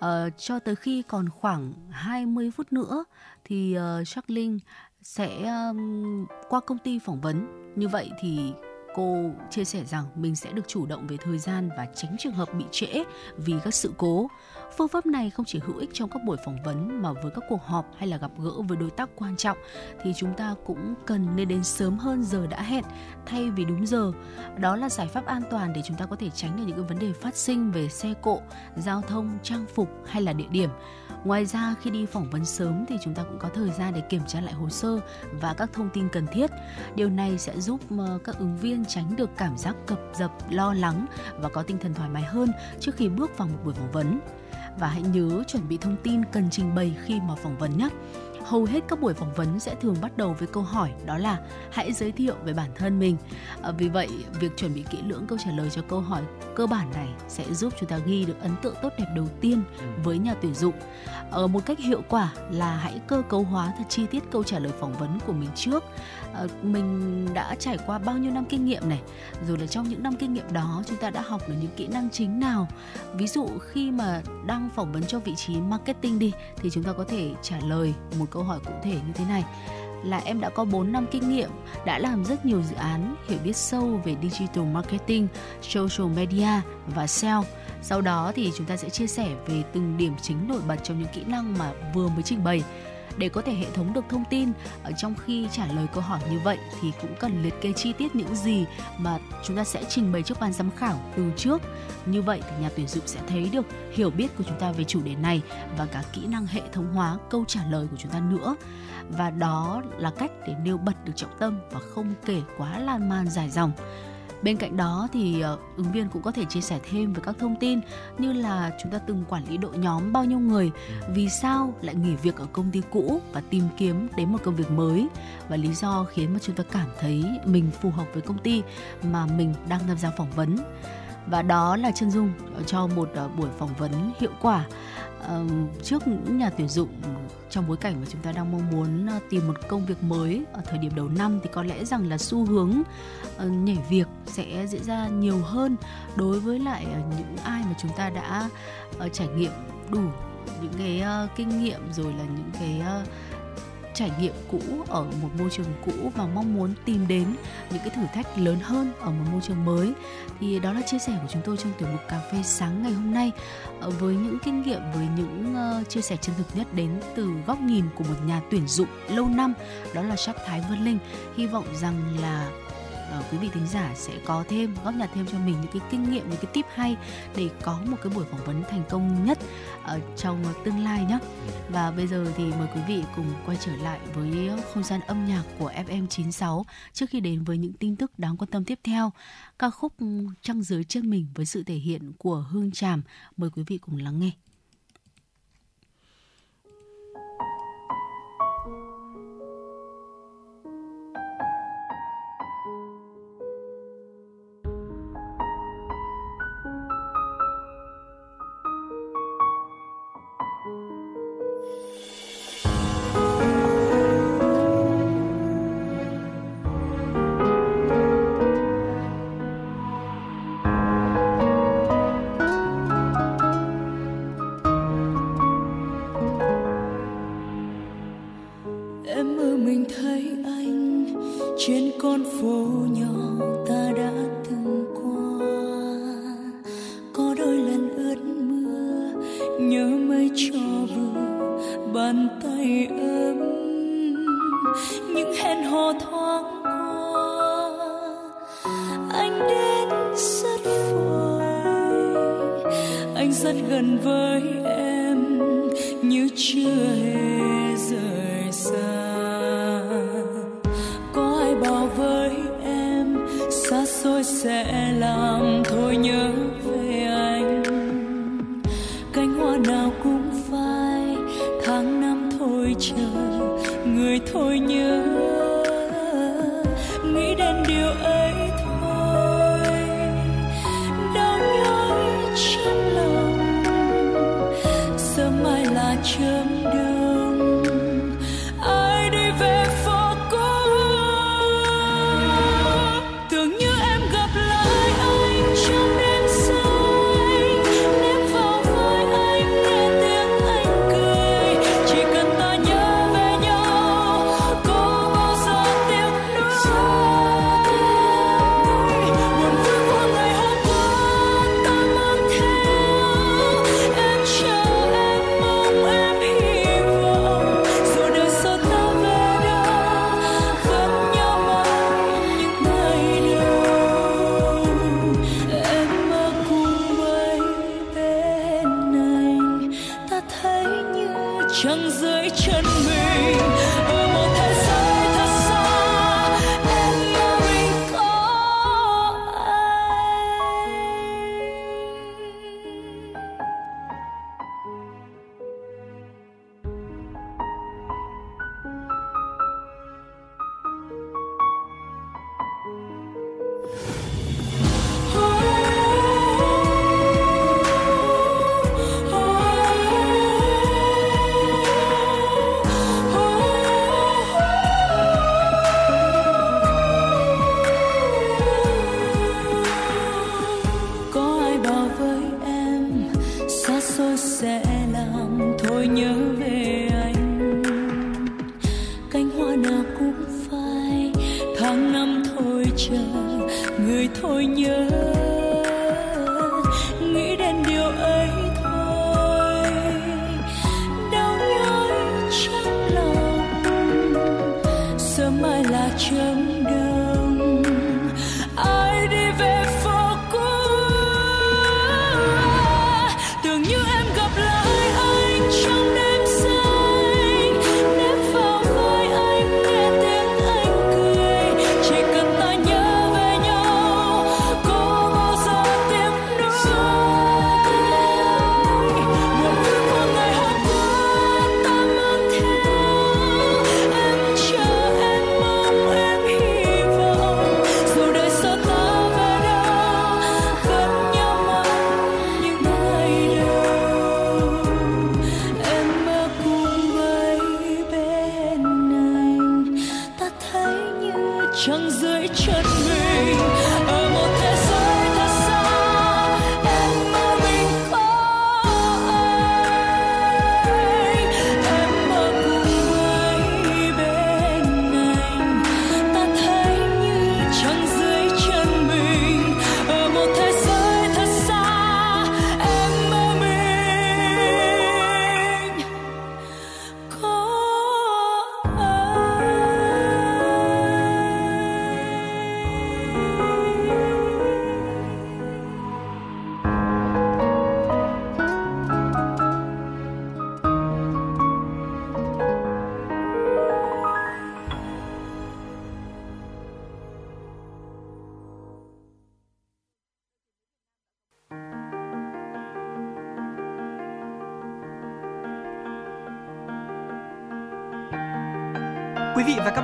À, cho tới khi còn khoảng 20 phút nữa thì ờ, uh, Jacqueline sẽ um, qua công ty phỏng vấn. Như vậy thì cô chia sẻ rằng mình sẽ được chủ động về thời gian và tránh trường hợp bị trễ vì các sự cố. Phương pháp này không chỉ hữu ích trong các buổi phỏng vấn mà với các cuộc họp hay là gặp gỡ với đối tác quan trọng thì chúng ta cũng cần nên đến sớm hơn giờ đã hẹn thay vì đúng giờ. Đó là giải pháp an toàn để chúng ta có thể tránh được những cái vấn đề phát sinh về xe cộ, giao thông, trang phục hay là địa điểm. Ngoài ra khi đi phỏng vấn sớm thì chúng ta cũng có thời gian để kiểm tra lại hồ sơ và các thông tin cần thiết. Điều này sẽ giúp ờ, các ứng viên tránh được cảm giác cập dập, lo lắng và có tinh thần thoải mái hơn trước khi bước vào một buổi phỏng vấn và hãy nhớ chuẩn bị thông tin cần trình bày khi mà phỏng vấn nhé hầu hết các buổi phỏng vấn sẽ thường bắt đầu với câu hỏi đó là hãy giới thiệu về bản thân mình. À, vì vậy, việc chuẩn bị kỹ lưỡng câu trả lời cho câu hỏi cơ bản này sẽ giúp chúng ta ghi được ấn tượng tốt đẹp đầu tiên ừ. với nhà tuyển dụng. Ở một cách hiệu quả là hãy cơ cấu hóa thật chi tiết câu trả lời phỏng vấn của mình trước. Ờ, mình đã trải qua bao nhiêu năm kinh nghiệm này, rồi là trong những năm kinh nghiệm đó chúng ta đã học được những kỹ năng chính nào. Ví dụ khi mà đang phỏng vấn cho vị trí marketing đi thì chúng ta có thể trả lời một câu hỏi cụ thể như thế này là em đã có 4 năm kinh nghiệm, đã làm rất nhiều dự án, hiểu biết sâu về digital marketing, social media và SEO. Sau đó thì chúng ta sẽ chia sẻ về từng điểm chính nổi bật trong những kỹ năng mà vừa mới trình bày để có thể hệ thống được thông tin. Ở trong khi trả lời câu hỏi như vậy thì cũng cần liệt kê chi tiết những gì mà chúng ta sẽ trình bày trước ban giám khảo từ trước. Như vậy thì nhà tuyển dụng sẽ thấy được hiểu biết của chúng ta về chủ đề này và cả kỹ năng hệ thống hóa câu trả lời của chúng ta nữa. Và đó là cách để nêu bật được trọng tâm và không kể quá lan man dài dòng. Bên cạnh đó thì uh, ứng viên cũng có thể chia sẻ thêm về các thông tin như là chúng ta từng quản lý đội nhóm bao nhiêu người, vì sao lại nghỉ việc ở công ty cũ và tìm kiếm đến một công việc mới. Và lý do khiến mà chúng ta cảm thấy mình phù hợp với công ty mà mình đang tham gia phỏng vấn. Và đó là chân dung cho một uh, buổi phỏng vấn hiệu quả trước những nhà tuyển dụng trong bối cảnh mà chúng ta đang mong muốn ờ, tìm một công việc mới ở thời điểm đầu năm thì có lẽ rằng là xu hướng ờ, nhảy việc sẽ diễn ra nhiều hơn đối với lại ờ, những ai mà chúng ta đã trải nghiệm đủ những cái kinh nghiệm rồi là những cái trải nghiệm cũ ở một môi trường cũ và mong muốn tìm đến những cái thử thách lớn hơn ở một môi trường mới. Thì đó là chia sẻ của chúng tôi trong tiểu mục cà phê sáng ngày hôm nay ờ, với những kinh nghiệm, với những ờ, chia sẻ chân thực nhất đến từ góc nhìn của một nhà tuyển dụng lâu năm, đó là sắc thái vân linh. Hy vọng rằng là uh, quý vị thính giả sẽ có thêm góp nhặt thêm cho mình những cái kinh nghiệm những cái tip hay để có một cái buổi phỏng vấn thành công nhất ở trong tương lai nhé và bây giờ thì mời quý vị cùng quay trở lại với không gian âm nhạc của FM 96 trước khi đến với những tin tức đáng quan tâm tiếp theo. Ca khúc trăng dưới chân mình với sự thể hiện của Hương Tràm mời quý vị cùng lắng nghe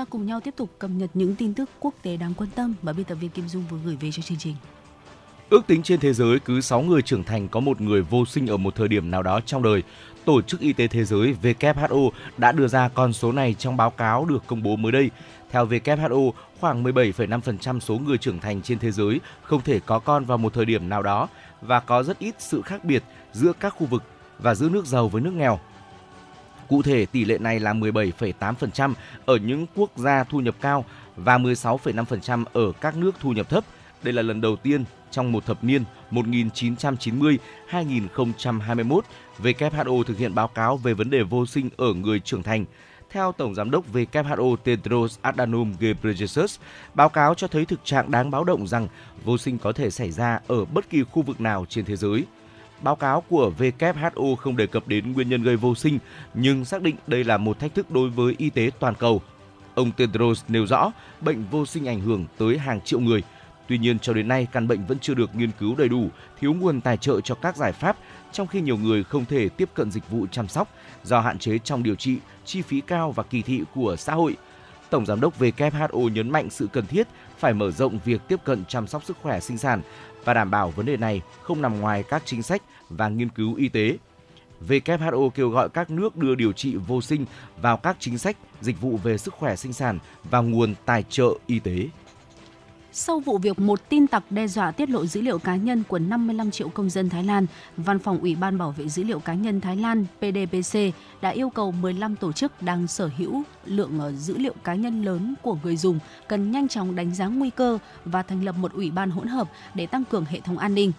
ta cùng nhau tiếp tục cập nhật những tin tức quốc tế đáng quan tâm mà biên tập viên Kim Dung vừa gửi về cho chương trình. Ước tính trên thế giới cứ 6 người trưởng thành có một người vô sinh ở một thời điểm nào đó trong đời. Tổ chức Y tế Thế giới WHO đã đưa ra con số này trong báo cáo được công bố mới đây. Theo WHO, khoảng 17,5% số người trưởng thành trên thế giới không thể có con vào một thời điểm nào đó và có rất ít sự khác biệt giữa các khu vực và giữa nước giàu với nước nghèo Cụ thể, tỷ lệ này là 17,8% ở những quốc gia thu nhập cao và 16,5% ở các nước thu nhập thấp. Đây là lần đầu tiên trong một thập niên 1990-2021, WHO thực hiện báo cáo về vấn đề vô sinh ở người trưởng thành. Theo Tổng Giám đốc WHO Tedros Adhanom Ghebreyesus, báo cáo cho thấy thực trạng đáng báo động rằng vô sinh có thể xảy ra ở bất kỳ khu vực nào trên thế giới. Báo cáo của WHO không đề cập đến nguyên nhân gây vô sinh, nhưng xác định đây là một thách thức đối với y tế toàn cầu. Ông Tedros nêu rõ, bệnh vô sinh ảnh hưởng tới hàng triệu người. Tuy nhiên, cho đến nay, căn bệnh vẫn chưa được nghiên cứu đầy đủ, thiếu nguồn tài trợ cho các giải pháp, trong khi nhiều người không thể tiếp cận dịch vụ chăm sóc do hạn chế trong điều trị, chi phí cao và kỳ thị của xã hội. Tổng giám đốc WHO nhấn mạnh sự cần thiết phải mở rộng việc tiếp cận chăm sóc sức khỏe sinh sản và đảm bảo vấn đề này không nằm ngoài các chính sách và nghiên cứu y tế. WHO kêu gọi các nước đưa điều trị vô sinh vào các chính sách, dịch vụ về sức khỏe sinh sản và nguồn tài trợ y tế. Sau vụ việc một tin tặc đe dọa tiết lộ dữ liệu cá nhân của 55 triệu công dân Thái Lan, Văn phòng Ủy ban Bảo vệ dữ liệu cá nhân Thái Lan PDPC đã yêu cầu 15 tổ chức đang sở hữu lượng ờ, dữ liệu cá nhân lớn của người dùng cần nhanh chóng đánh giá nguy cơ và thành lập một ủy ban hỗn hợp để tăng cường hệ thống an ninh.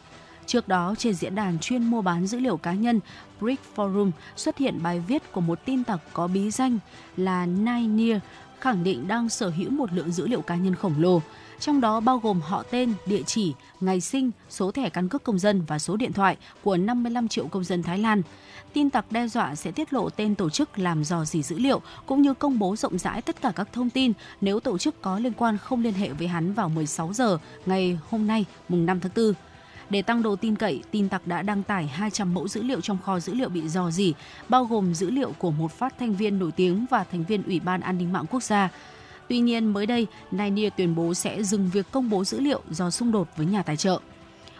Trước đó, trên diễn đàn chuyên mua bán dữ liệu cá nhân Brick Forum xuất hiện bài viết của một tin tặc có bí danh là Nine khẳng định đang sở hữu một lượng dữ liệu cá nhân khổng lồ trong đó bao gồm họ tên, địa chỉ, ngày sinh, số thẻ căn cước công dân và số điện thoại của 55 triệu công dân Thái Lan. Tin tặc đe dọa sẽ tiết lộ tên tổ chức làm dò dỉ dữ liệu cũng như công bố rộng rãi tất cả các thông tin nếu tổ chức có liên quan không liên hệ với hắn vào 16 giờ ngày hôm nay, mùng 5 tháng 4. Để tăng độ tin cậy, tin tặc đã đăng tải 200 mẫu dữ liệu trong kho dữ liệu bị dò dỉ, bao gồm dữ liệu của một phát thanh viên nổi tiếng và thành viên Ủy ban An ninh mạng quốc gia. Tuy nhiên, mới đây, Nainier tuyên bố sẽ dừng việc công bố dữ liệu do xung đột với nhà tài trợ.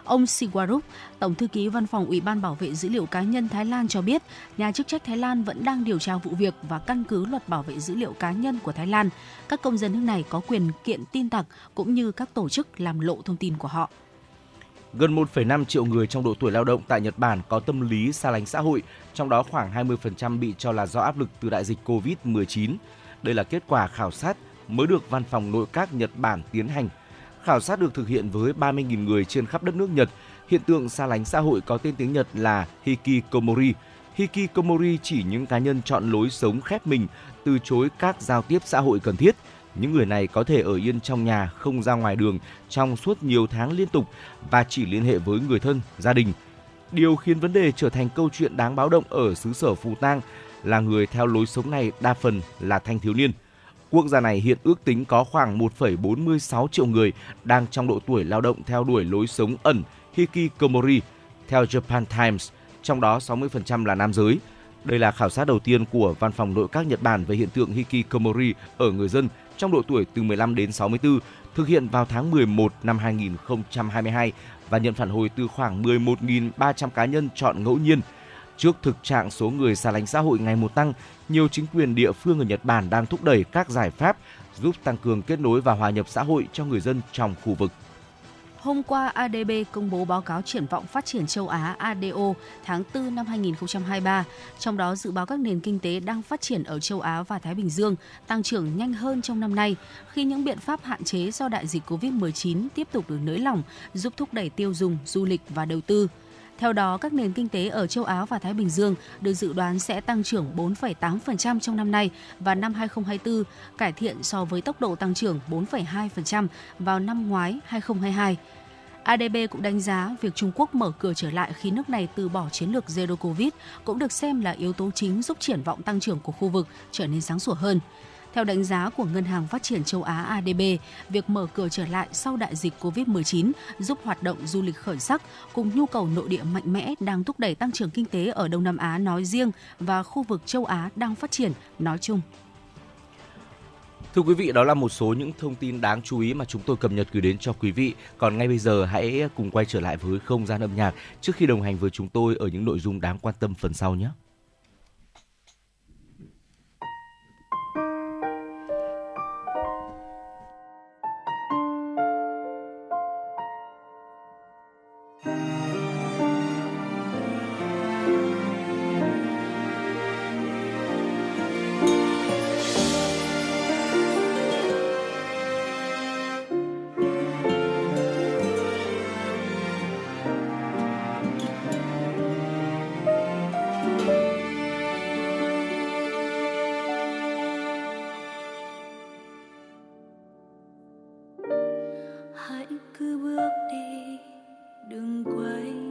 Ông Siwarup, Tổng thư ký Văn phòng Ủy ban Bảo vệ dữ liệu cá nhân Thái Lan cho biết, nhà chức trách Thái Lan vẫn đang điều tra vụ việc và căn cứ luật bảo vệ dữ liệu cá nhân của Thái Lan. Các công dân nước này có quyền kiện tin tặc cũng như các tổ chức làm lộ thông tin của họ. Gần 1,5 triệu người trong độ tuổi lao động tại Nhật Bản có tâm lý xa lánh xã hội, trong đó khoảng 20% bị cho là do áp lực từ đại dịch COVID-19. Đây là kết quả khảo sát mới được Văn phòng Nội các Nhật Bản tiến hành. Khảo sát được thực hiện với 30.000 người trên khắp đất nước Nhật. Hiện tượng xa lánh xã hội có tên tiếng Nhật là Hikikomori. Hikikomori chỉ những cá nhân chọn lối sống khép mình, từ chối các giao tiếp xã hội cần thiết. Những người này có thể ở yên trong nhà, không ra ngoài đường trong suốt nhiều tháng liên tục và chỉ liên hệ với người thân, gia đình. Điều khiến vấn đề trở thành câu chuyện đáng báo động ở xứ sở Phù Tang là người theo lối sống này đa phần là thanh thiếu niên. Quốc gia này hiện ước tính có khoảng 1,46 triệu người đang trong độ tuổi lao động theo đuổi lối sống ẩn Hikikomori, theo Japan Times, trong đó 60% là nam giới. Đây là khảo sát đầu tiên của Văn phòng Nội các Nhật Bản về hiện tượng Hikikomori ở người dân trong độ tuổi từ 15 đến 64, thực hiện vào tháng 11 năm 2022 và nhận phản hồi từ khoảng 11.300 cá nhân chọn ngẫu nhiên. Trước thực trạng số người xa lánh xã hội ngày một tăng, nhiều chính quyền địa phương ở Nhật Bản đang thúc đẩy các giải pháp giúp tăng cường kết nối và hòa nhập xã hội cho người dân trong khu vực. Hôm qua, ADB công bố báo cáo triển vọng phát triển châu Á ADO tháng 4 năm 2023, trong đó dự báo các nền kinh tế đang phát triển ở châu Á và Thái Bình Dương tăng trưởng nhanh hơn trong năm nay khi những biện pháp hạn chế do đại dịch COVID-19 tiếp tục được nới lỏng, giúp thúc đẩy tiêu dùng, du lịch và đầu tư. Theo đó, các nền kinh tế ở châu Á và Thái Bình Dương được dự đoán sẽ tăng trưởng 4,8% trong năm nay và năm 2024, cải thiện so với tốc độ tăng trưởng 4,2% vào năm ngoái 2022. ADB cũng đánh giá việc Trung Quốc mở cửa trở lại khi nước này từ bỏ chiến lược Zero Covid cũng được xem là yếu tố chính giúp triển vọng tăng trưởng của khu vực trở nên sáng sủa hơn. Theo đánh giá của Ngân hàng Phát triển châu Á ADB, việc mở cửa trở lại sau đại dịch COVID-19 giúp hoạt động du lịch khởi sắc cùng nhu cầu nội địa mạnh mẽ đang thúc đẩy tăng trưởng kinh tế ở Đông Nam Á nói riêng và khu vực châu Á đang phát triển nói chung. Thưa quý vị, đó là một số những thông tin đáng chú ý mà chúng tôi cập nhật gửi đến cho quý vị. Còn ngay bây giờ hãy cùng quay trở lại với không gian âm nhạc trước khi đồng hành với chúng tôi ở những nội dung đáng quan tâm phần sau nhé. Hãy cứ bước đi đừng quay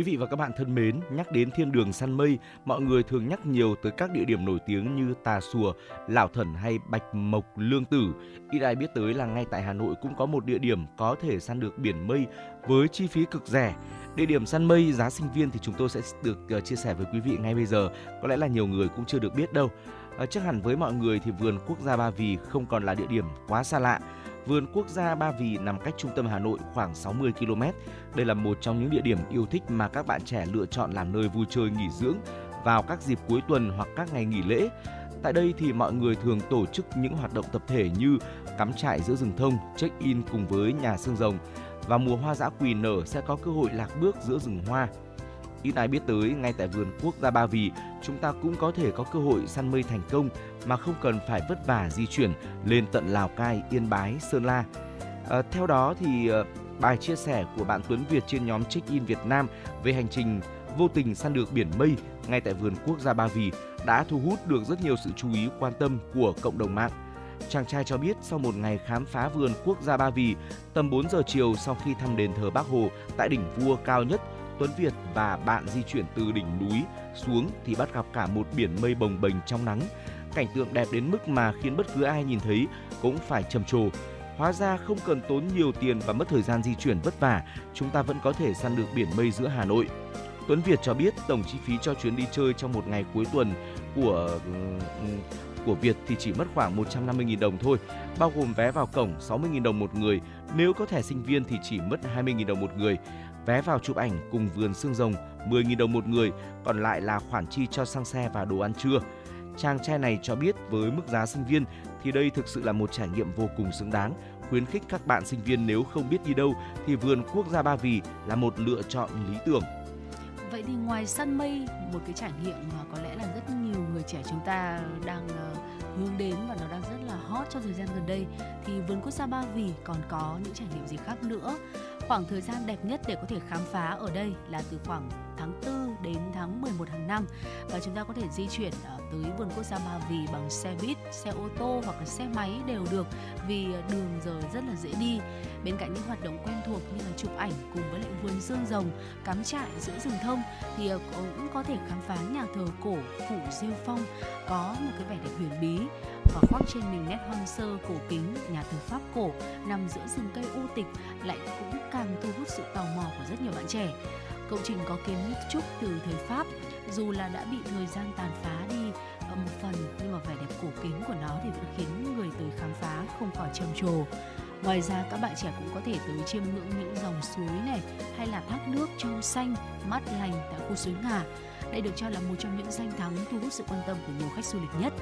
Quý vị và các bạn thân mến, nhắc đến thiên đường săn mây, mọi người thường nhắc nhiều tới các địa điểm nổi tiếng như Tà Xùa, lão Thần hay Bạch Mộc, Lương Tử. Ít ai biết tới là ngay tại Hà Nội cũng có một địa điểm có thể săn được biển mây với chi phí cực rẻ. Địa điểm săn mây giá sinh viên thì chúng tôi sẽ được ờ, chia sẻ với quý vị ngay bây giờ. Có lẽ là nhiều người cũng chưa được biết đâu. Ờ, chắc hẳn với mọi người thì vườn quốc gia Ba Vì không còn là địa điểm quá xa lạ. Vườn quốc gia Ba Vì nằm cách trung tâm Hà Nội khoảng 60 km. Đây là một trong những địa điểm yêu thích mà các bạn trẻ lựa chọn làm nơi vui chơi nghỉ dưỡng vào các dịp cuối tuần hoặc các ngày nghỉ lễ. Tại đây thì mọi người thường tổ chức những hoạt động tập thể như cắm trại giữa rừng thông, check-in cùng với nhà xương rồng. Và mùa hoa dã quỳ nở sẽ có cơ hội lạc bước giữa rừng hoa. Ít ai biết tới, ngay tại vườn quốc gia Ba Vì, chúng ta cũng có thể có cơ hội săn mây thành công mà không cần phải vất vả di chuyển lên tận Lào Cai, Yên Bái, Sơn La. À, theo đó thì ờ, bài chia sẻ của bạn Tuấn Việt trên nhóm Check-in Việt Nam về hành trình vô tình săn được biển mây ngay tại vườn quốc gia Ba Vì đã thu hút được rất nhiều sự chú ý quan tâm của cộng đồng mạng. Chàng trai cho biết sau một ngày khám phá vườn quốc gia Ba Vì, tầm 4 giờ chiều sau khi thăm đền thờ Bác Hồ tại đỉnh vua cao nhất, Tuấn Việt và bạn di chuyển từ đỉnh núi xuống thì bắt gặp cả một biển mây bồng bềnh trong nắng. Cảnh tượng đẹp đến mức mà khiến bất cứ ai nhìn thấy cũng phải trầm trồ. Hóa ra không cần tốn nhiều tiền và mất thời gian di chuyển vất vả, chúng ta vẫn có thể săn được biển mây giữa Hà Nội. Tuấn Việt cho biết tổng chi phí cho chuyến đi chơi trong một ngày cuối tuần của của Việt thì chỉ mất khoảng 150.000 đồng thôi, bao gồm vé vào cổng 60.000 đồng một người, nếu có thẻ sinh viên thì chỉ mất 20.000 đồng một người. Vé vào chụp ảnh cùng vườn xương rồng 10.000 đồng một người, còn lại là khoản chi cho xăng xe và đồ ăn trưa. Chàng trai này cho biết với mức giá sinh viên thì đây thực sự là một trải nghiệm vô cùng xứng đáng, khuyến khích các bạn sinh viên nếu không biết đi đâu thì vườn quốc gia Ba Vì là một lựa chọn lý tưởng. Vậy thì ngoài săn mây, một cái trải nghiệm mà có lẽ là rất nhiều người trẻ chúng ta đang ờ, hướng đến và nó đang rất là hot trong thời gian gần đây thì vườn quốc gia Ba Vì còn có những trải nghiệm gì khác nữa. Khoảng thời gian đẹp nhất để có thể khám phá ở đây là từ khoảng tháng 4 đến tháng 11 hàng năm và chúng ta có thể di chuyển ờ, tới vườn quốc gia Ba Vì bằng xe buýt, xe ô tô hoặc là xe máy đều được vì ờ, đường giờ rất là dễ đi. Bên cạnh những hoạt động quen thuộc như là chụp ảnh cùng với lại vườn dương rồng, cắm trại giữa rừng thông thì ờ, cũng có thể khám phá nhà thờ cổ Phủ Diêu Phong có một cái vẻ đẹp huyền bí và khoác trên mình nét hoang sơ cổ kính nhà thờ Pháp cổ nằm giữa rừng cây u tịch lại cũng càng thu hút sự tò mò của rất nhiều bạn trẻ. Công trình có kiến trúc từ thời Pháp dù là đã bị thời gian tàn phá đi một phần nhưng mà vẻ đẹp cổ kính của nó thì vẫn khiến người tới khám phá không khỏi trầm trồ. Ngoài ra các bạn trẻ cũng có thể tới chiêm ngưỡng những dòng suối này hay là thác nước trong xanh, mát lành tại khu suối Ngà. Đây được cho là một trong những danh thắng thu hút sự quan tâm của nhiều khách du lịch nhất.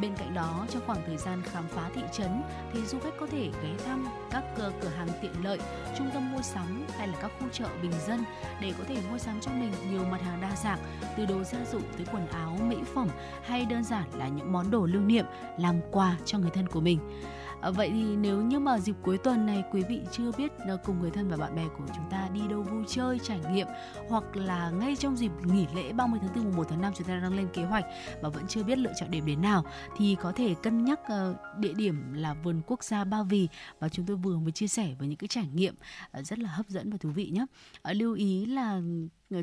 Bên cạnh đó, trong khoảng thời gian khám phá thị trấn thì du khách có thể ghé thăm các cửa, cửa hàng tiện lợi, trung tâm mua sắm hay là các khu chợ bình dân để có thể mua sắm cho mình nhiều mặt hàng đa dạng từ đồ gia dụng tới quần áo, mỹ phẩm hay đơn giản là những món đồ lưu niệm làm quà cho người thân của mình. À, vậy thì nếu như mà dịp cuối tuần này quý vị chưa biết ờ, cùng người thân và bạn bè của chúng ta đi đâu vui chơi, trải nghiệm hoặc là ngay trong dịp nghỉ lễ 30 tháng 4 mùng 1 tháng 5 chúng ta đang lên kế hoạch mà vẫn chưa biết lựa chọn điểm đến nào thì có thể cân nhắc ờ, địa điểm là vườn quốc gia Ba Vì và chúng tôi vừa mới chia sẻ với những cái trải nghiệm rất là hấp dẫn và thú vị nhé. Lưu ý là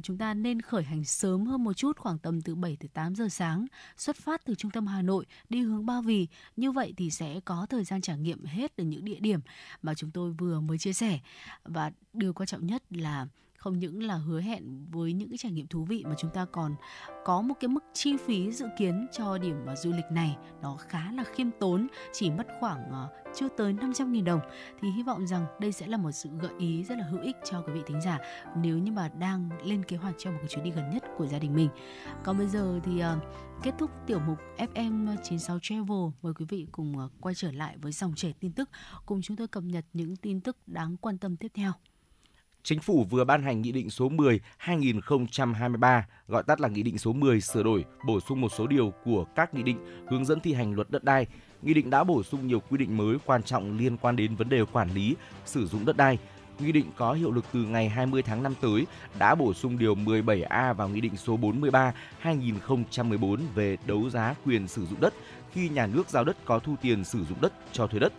chúng ta nên khởi hành sớm hơn một chút khoảng tầm từ 7 tới 8 giờ sáng, xuất phát từ trung tâm Hà Nội đi hướng Ba Vì. Như vậy thì sẽ có thời gian trải nghiệm hết được những địa điểm mà chúng tôi vừa mới chia sẻ. Và điều quan trọng nhất là không những là hứa hẹn với những cái trải nghiệm thú vị mà chúng ta còn có một cái mức chi phí dự kiến cho điểm à, du lịch này nó khá là khiêm tốn, chỉ mất khoảng à, chưa tới 500.000 đồng thì hy vọng rằng đây sẽ là một sự gợi ý rất là hữu ích cho quý vị thính giả nếu như mà đang lên kế hoạch cho một cái chuyến đi gần nhất của gia đình mình. Còn bây giờ thì à, kết thúc tiểu mục FM 96 Travel mời quý vị cùng quay trở lại với dòng chảy tin tức, cùng chúng tôi cập nhật những tin tức đáng quan tâm tiếp theo. Chính phủ vừa ban hành Nghị định số 10/2023, gọi tắt là Nghị định số 10 sửa đổi, bổ sung một số điều của các nghị định hướng dẫn thi hành luật đất đai. Nghị định đã bổ sung nhiều quy định mới quan trọng liên quan đến vấn đề quản lý, sử dụng đất đai. Nghị định có hiệu lực từ ngày 20 tháng 5 tới đã bổ sung điều 17A vào Nghị định số 43/2014 về đấu giá quyền sử dụng đất khi nhà nước giao đất có thu tiền sử dụng đất cho thuê đất.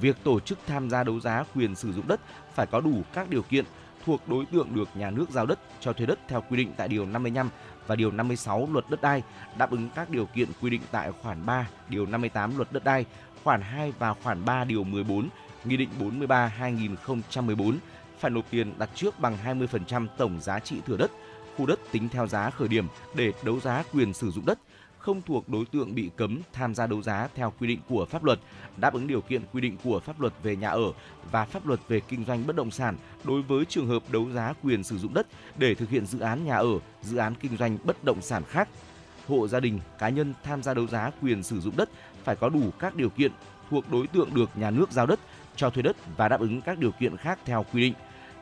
Việc tổ chức tham gia đấu giá quyền sử dụng đất phải có đủ các điều kiện thuộc đối tượng được nhà nước giao đất cho thuê đất theo quy định tại điều 55 và điều 56 Luật đất đai, đáp ứng các điều kiện quy định tại khoản 3, điều 58 Luật đất đai, khoản 2 và khoản 3 điều 14 Nghị định 43/2014 phải nộp tiền đặt trước bằng 20% tổng giá trị thửa đất, khu đất tính theo giá khởi điểm để đấu giá quyền sử dụng đất không thuộc đối tượng bị cấm tham gia đấu giá theo quy định của pháp luật, đáp ứng điều kiện quy định của pháp luật về nhà ở và pháp luật về kinh doanh bất động sản đối với trường hợp đấu giá quyền sử dụng đất để thực hiện dự án nhà ở, dự án kinh doanh bất động sản khác. Hộ gia đình, cá nhân tham gia đấu giá quyền sử dụng đất phải có đủ các điều kiện thuộc đối tượng được nhà nước giao đất cho thuê đất và đáp ứng các điều kiện khác theo quy định.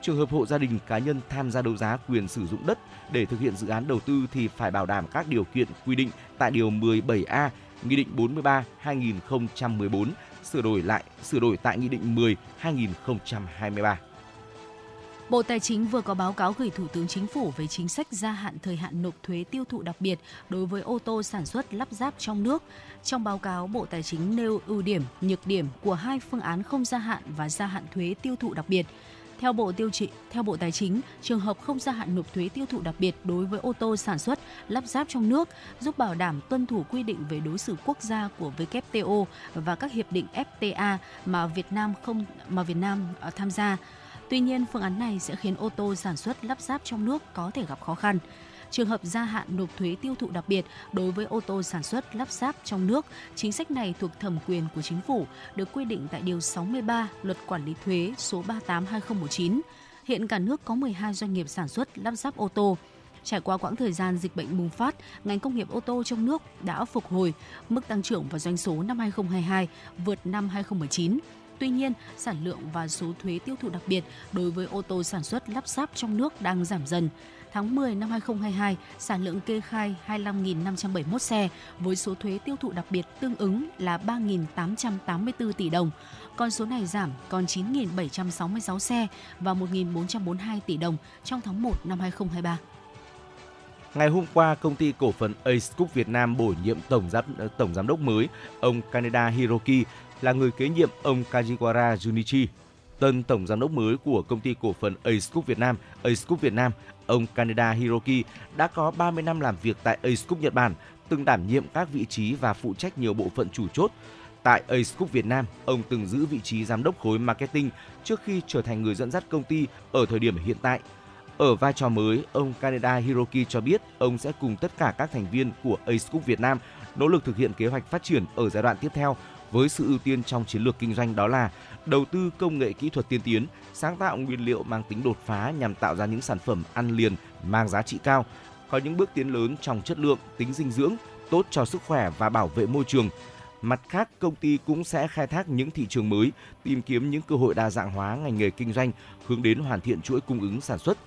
Trường hợp hộ gia đình cá nhân tham gia đấu giá quyền sử dụng đất để thực hiện dự án đầu tư thì phải bảo đảm các điều kiện quy định tại điều 17A Nghị định 43/2014 sửa đổi lại sửa đổi tại Nghị định 10/2023. Bộ Tài chính vừa có báo cáo gửi Thủ tướng Chính phủ về chính sách gia hạn thời hạn nộp thuế tiêu thụ đặc biệt đối với ô tô sản xuất lắp ráp trong nước. Trong báo cáo, Bộ Tài chính nêu ưu điểm, nhược điểm của hai phương án không gia hạn và gia hạn thuế tiêu thụ đặc biệt. Theo Bộ Tiêu trị, theo Bộ Tài chính, trường hợp không gia hạn nộp thuế tiêu thụ đặc biệt đối với ô tô sản xuất lắp ráp trong nước giúp bảo đảm tuân thủ quy định về đối xử quốc gia của WTO và các hiệp định FTA mà Việt Nam không mà Việt Nam à, tham gia. Tuy nhiên, phương án này sẽ khiến ô tô sản xuất lắp ráp trong nước có thể gặp khó khăn. Trường hợp gia hạn nộp thuế tiêu thụ đặc biệt đối với ô tô sản xuất lắp ráp trong nước, chính sách này thuộc thẩm quyền của chính phủ, được quy định tại Điều 63 Luật Quản lý Thuế số 38-2019. Hiện cả nước có 12 doanh nghiệp sản xuất lắp ráp ô tô. Trải qua quãng thời gian dịch bệnh bùng phát, ngành công nghiệp ô tô trong nước đã phục hồi, mức tăng trưởng và doanh số năm 2022 vượt năm 2019. Tuy nhiên, sản lượng và số thuế tiêu thụ đặc biệt đối với ô tô sản xuất lắp ráp trong nước đang giảm dần. Tháng 10 năm 2022, sản lượng kê khai 25.571 xe với số thuế tiêu thụ đặc biệt tương ứng là 3.884 tỷ đồng. Con số này giảm còn 9.766 xe và 1.442 tỷ đồng trong tháng 1 năm 2023. Ngày hôm qua, công ty cổ phần Ace Cook Việt Nam bổ nhiệm tổng giám tổng giám đốc mới, ông Kaneda Hiroki là người kế nhiệm ông Kajiwara Junichi. Tân tổng giám đốc mới của công ty cổ phần Ace Cook Việt Nam, Ace Cook Việt Nam, ông Kaneda Hiroki đã có 30 năm làm việc tại Ace Cup Nhật Bản, từng đảm nhiệm các vị trí và phụ trách nhiều bộ phận chủ chốt. Tại Ace Cup Việt Nam, ông từng giữ vị trí giám đốc khối marketing trước khi trở thành người dẫn dắt công ty ở thời điểm hiện tại. Ở vai trò mới, ông Kaneda Hiroki cho biết ông sẽ cùng tất cả các thành viên của Ace Cup Việt Nam nỗ lực thực hiện kế hoạch phát triển ở giai đoạn tiếp theo với sự ưu tiên trong chiến lược kinh doanh đó là đầu tư công nghệ kỹ thuật tiên tiến, sáng tạo nguyên liệu mang tính đột phá nhằm tạo ra những sản phẩm ăn liền mang giá trị cao, có những bước tiến lớn trong chất lượng, tính dinh dưỡng, tốt cho sức khỏe và bảo vệ môi trường. Mặt khác, công ty cũng sẽ khai thác những thị trường mới, tìm kiếm những cơ hội đa dạng hóa ngành nghề kinh doanh, hướng đến hoàn thiện chuỗi cung ứng sản xuất.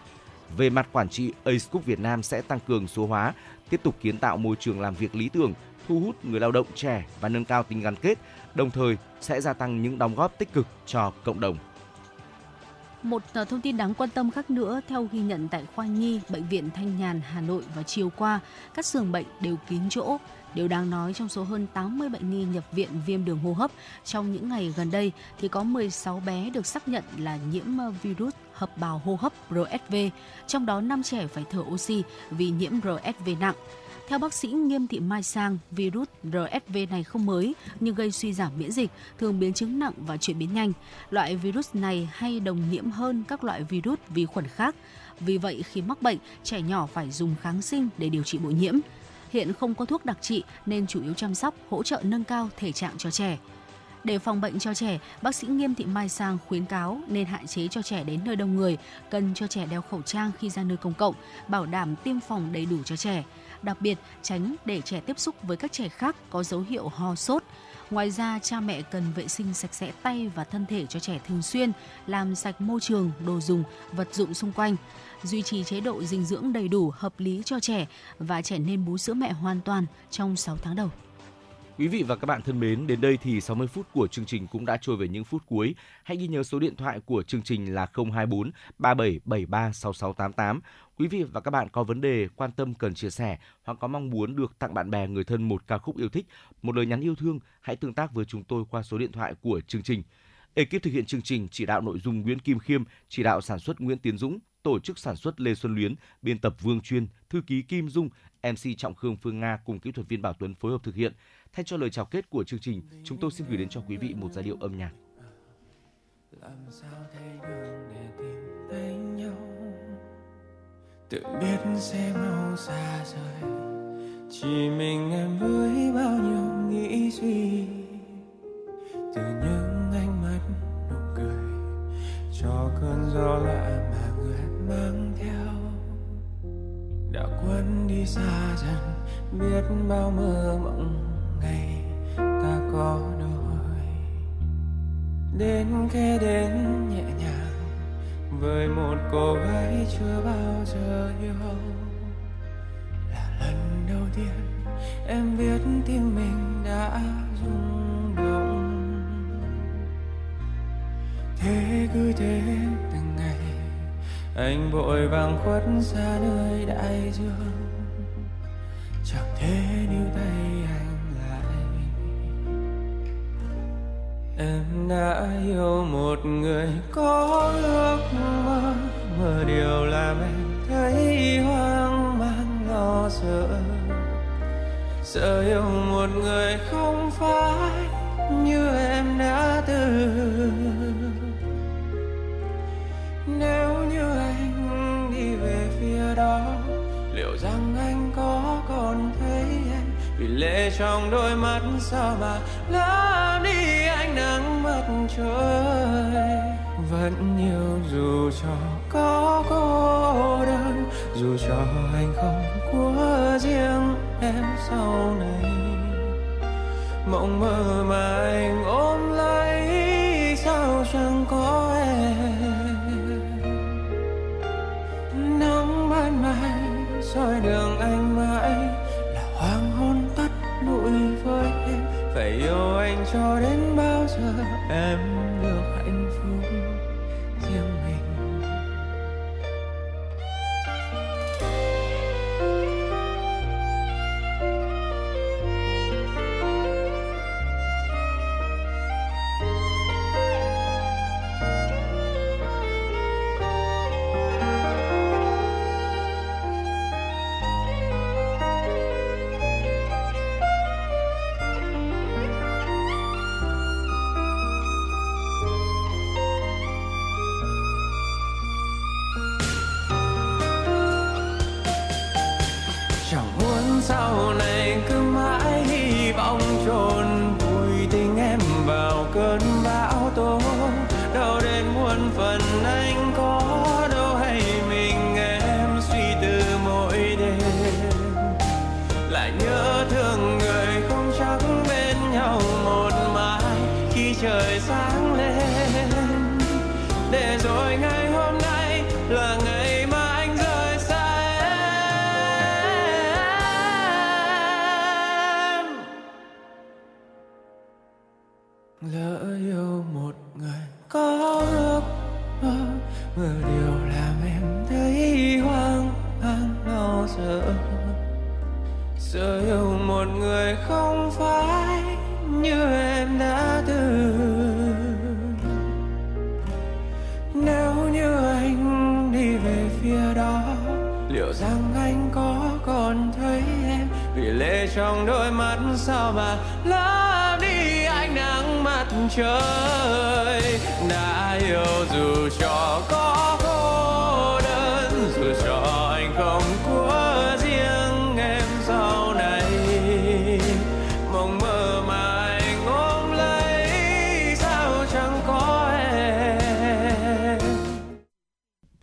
Về mặt quản trị, Ace Cook Việt Nam sẽ tăng cường số hóa, tiếp tục kiến tạo môi trường làm việc lý tưởng, thu hút người lao động trẻ và nâng cao tính gắn kết, đồng thời sẽ gia tăng những đóng góp tích cực cho cộng đồng. Một ờ, thông tin đáng quan tâm khác nữa theo ghi nhận tại khoa nhi bệnh viện Thanh Nhàn Hà Nội vào chiều qua, các giường bệnh đều kín chỗ. Điều đáng nói trong số hơn 80 bệnh nhi nhập viện viêm đường hô hấp trong những ngày gần đây thì có 16 bé được xác nhận là nhiễm ờ, virus hợp bào hô hấp RSV, trong đó 5 trẻ phải thở oxy vì nhiễm RSV nặng. Theo bác sĩ Nghiêm Thị Mai Sang, virus RSV này không mới nhưng gây suy giảm miễn dịch, thường biến chứng nặng và chuyển biến nhanh. Loại virus này hay đồng nhiễm hơn các loại virus vi khuẩn khác. Vì vậy, khi mắc bệnh, trẻ nhỏ phải dùng kháng sinh để điều trị bội nhiễm. Hiện không có thuốc đặc trị nên chủ yếu chăm sóc, hỗ trợ nâng cao thể trạng cho trẻ. Để phòng bệnh cho trẻ, bác sĩ Nghiêm Thị Mai Sang khuyến cáo nên hạn chế cho trẻ đến nơi đông người, cần cho trẻ đeo khẩu trang khi ra nơi công cộng, bảo đảm tiêm phòng đầy đủ cho trẻ đặc biệt tránh để trẻ tiếp xúc với các trẻ khác có dấu hiệu ho sốt. Ngoài ra, cha mẹ cần vệ sinh sạch sẽ tay và thân thể cho trẻ thường xuyên, làm sạch môi trường, đồ dùng, vật dụng xung quanh, duy trì chế độ dinh dưỡng đầy đủ, hợp lý cho trẻ và trẻ nên bú sữa mẹ hoàn toàn trong 6 tháng đầu. Quý vị và các bạn thân mến, đến đây thì 60 phút của chương trình cũng đã trôi về những phút cuối. Hãy ghi nhớ số điện thoại của chương trình là 024 3773 6688. Quý vị và các bạn có vấn đề quan tâm cần chia sẻ hoặc có mong muốn được tặng bạn bè người thân một ca khúc yêu thích, một lời nhắn yêu thương, hãy tương tác với chúng tôi qua số điện thoại của chương trình. Ekip thực hiện chương trình chỉ đạo nội dung Nguyễn Kim Khiêm, chỉ đạo sản xuất Nguyễn Tiến Dũng, tổ chức sản xuất Lê Xuân Luyến, biên tập Vương Chuyên, thư ký Kim Dung, MC Trọng Khương Phương Nga cùng kỹ thuật viên Bảo Tuấn phối hợp thực hiện. Thay cho lời chào kết của chương trình, chúng tôi xin gửi đến cho quý vị một giai điệu âm nhạc. làm sao thấy đường để tìm thấy nhau tự biết sẽ mau xa rời chỉ mình em với bao nhiêu nghĩ suy từ những ánh mắt nụ cười cho cơn gió lạ mà người mang theo đã quên đi xa dần, biết bao mơ mộng ngày ta có đôi. Đến khe đến nhẹ nhàng, với một cô gái chưa bao giờ yêu là lần đầu tiên em biết tim mình đã rung động. Thế cứ thế từng anh vội vàng khuất xa nơi đại dương. Chẳng thể níu tay anh lại. Em đã yêu một người có ước mơ. Mơ điều làm em thấy hoang mang, lo sợ. Sợ yêu một người không phải như em đã từng. Nếu vì lệ trong đôi mắt sao mà làm đi ánh nắng mặt trời. Vẫn yêu dù cho có cô đơn, dù cho anh không của riêng em sau này. Mộng mơ mà anh ôm lấy, sao chẳng có em? Nắng ban mai soi đường anh cho đến bao giờ em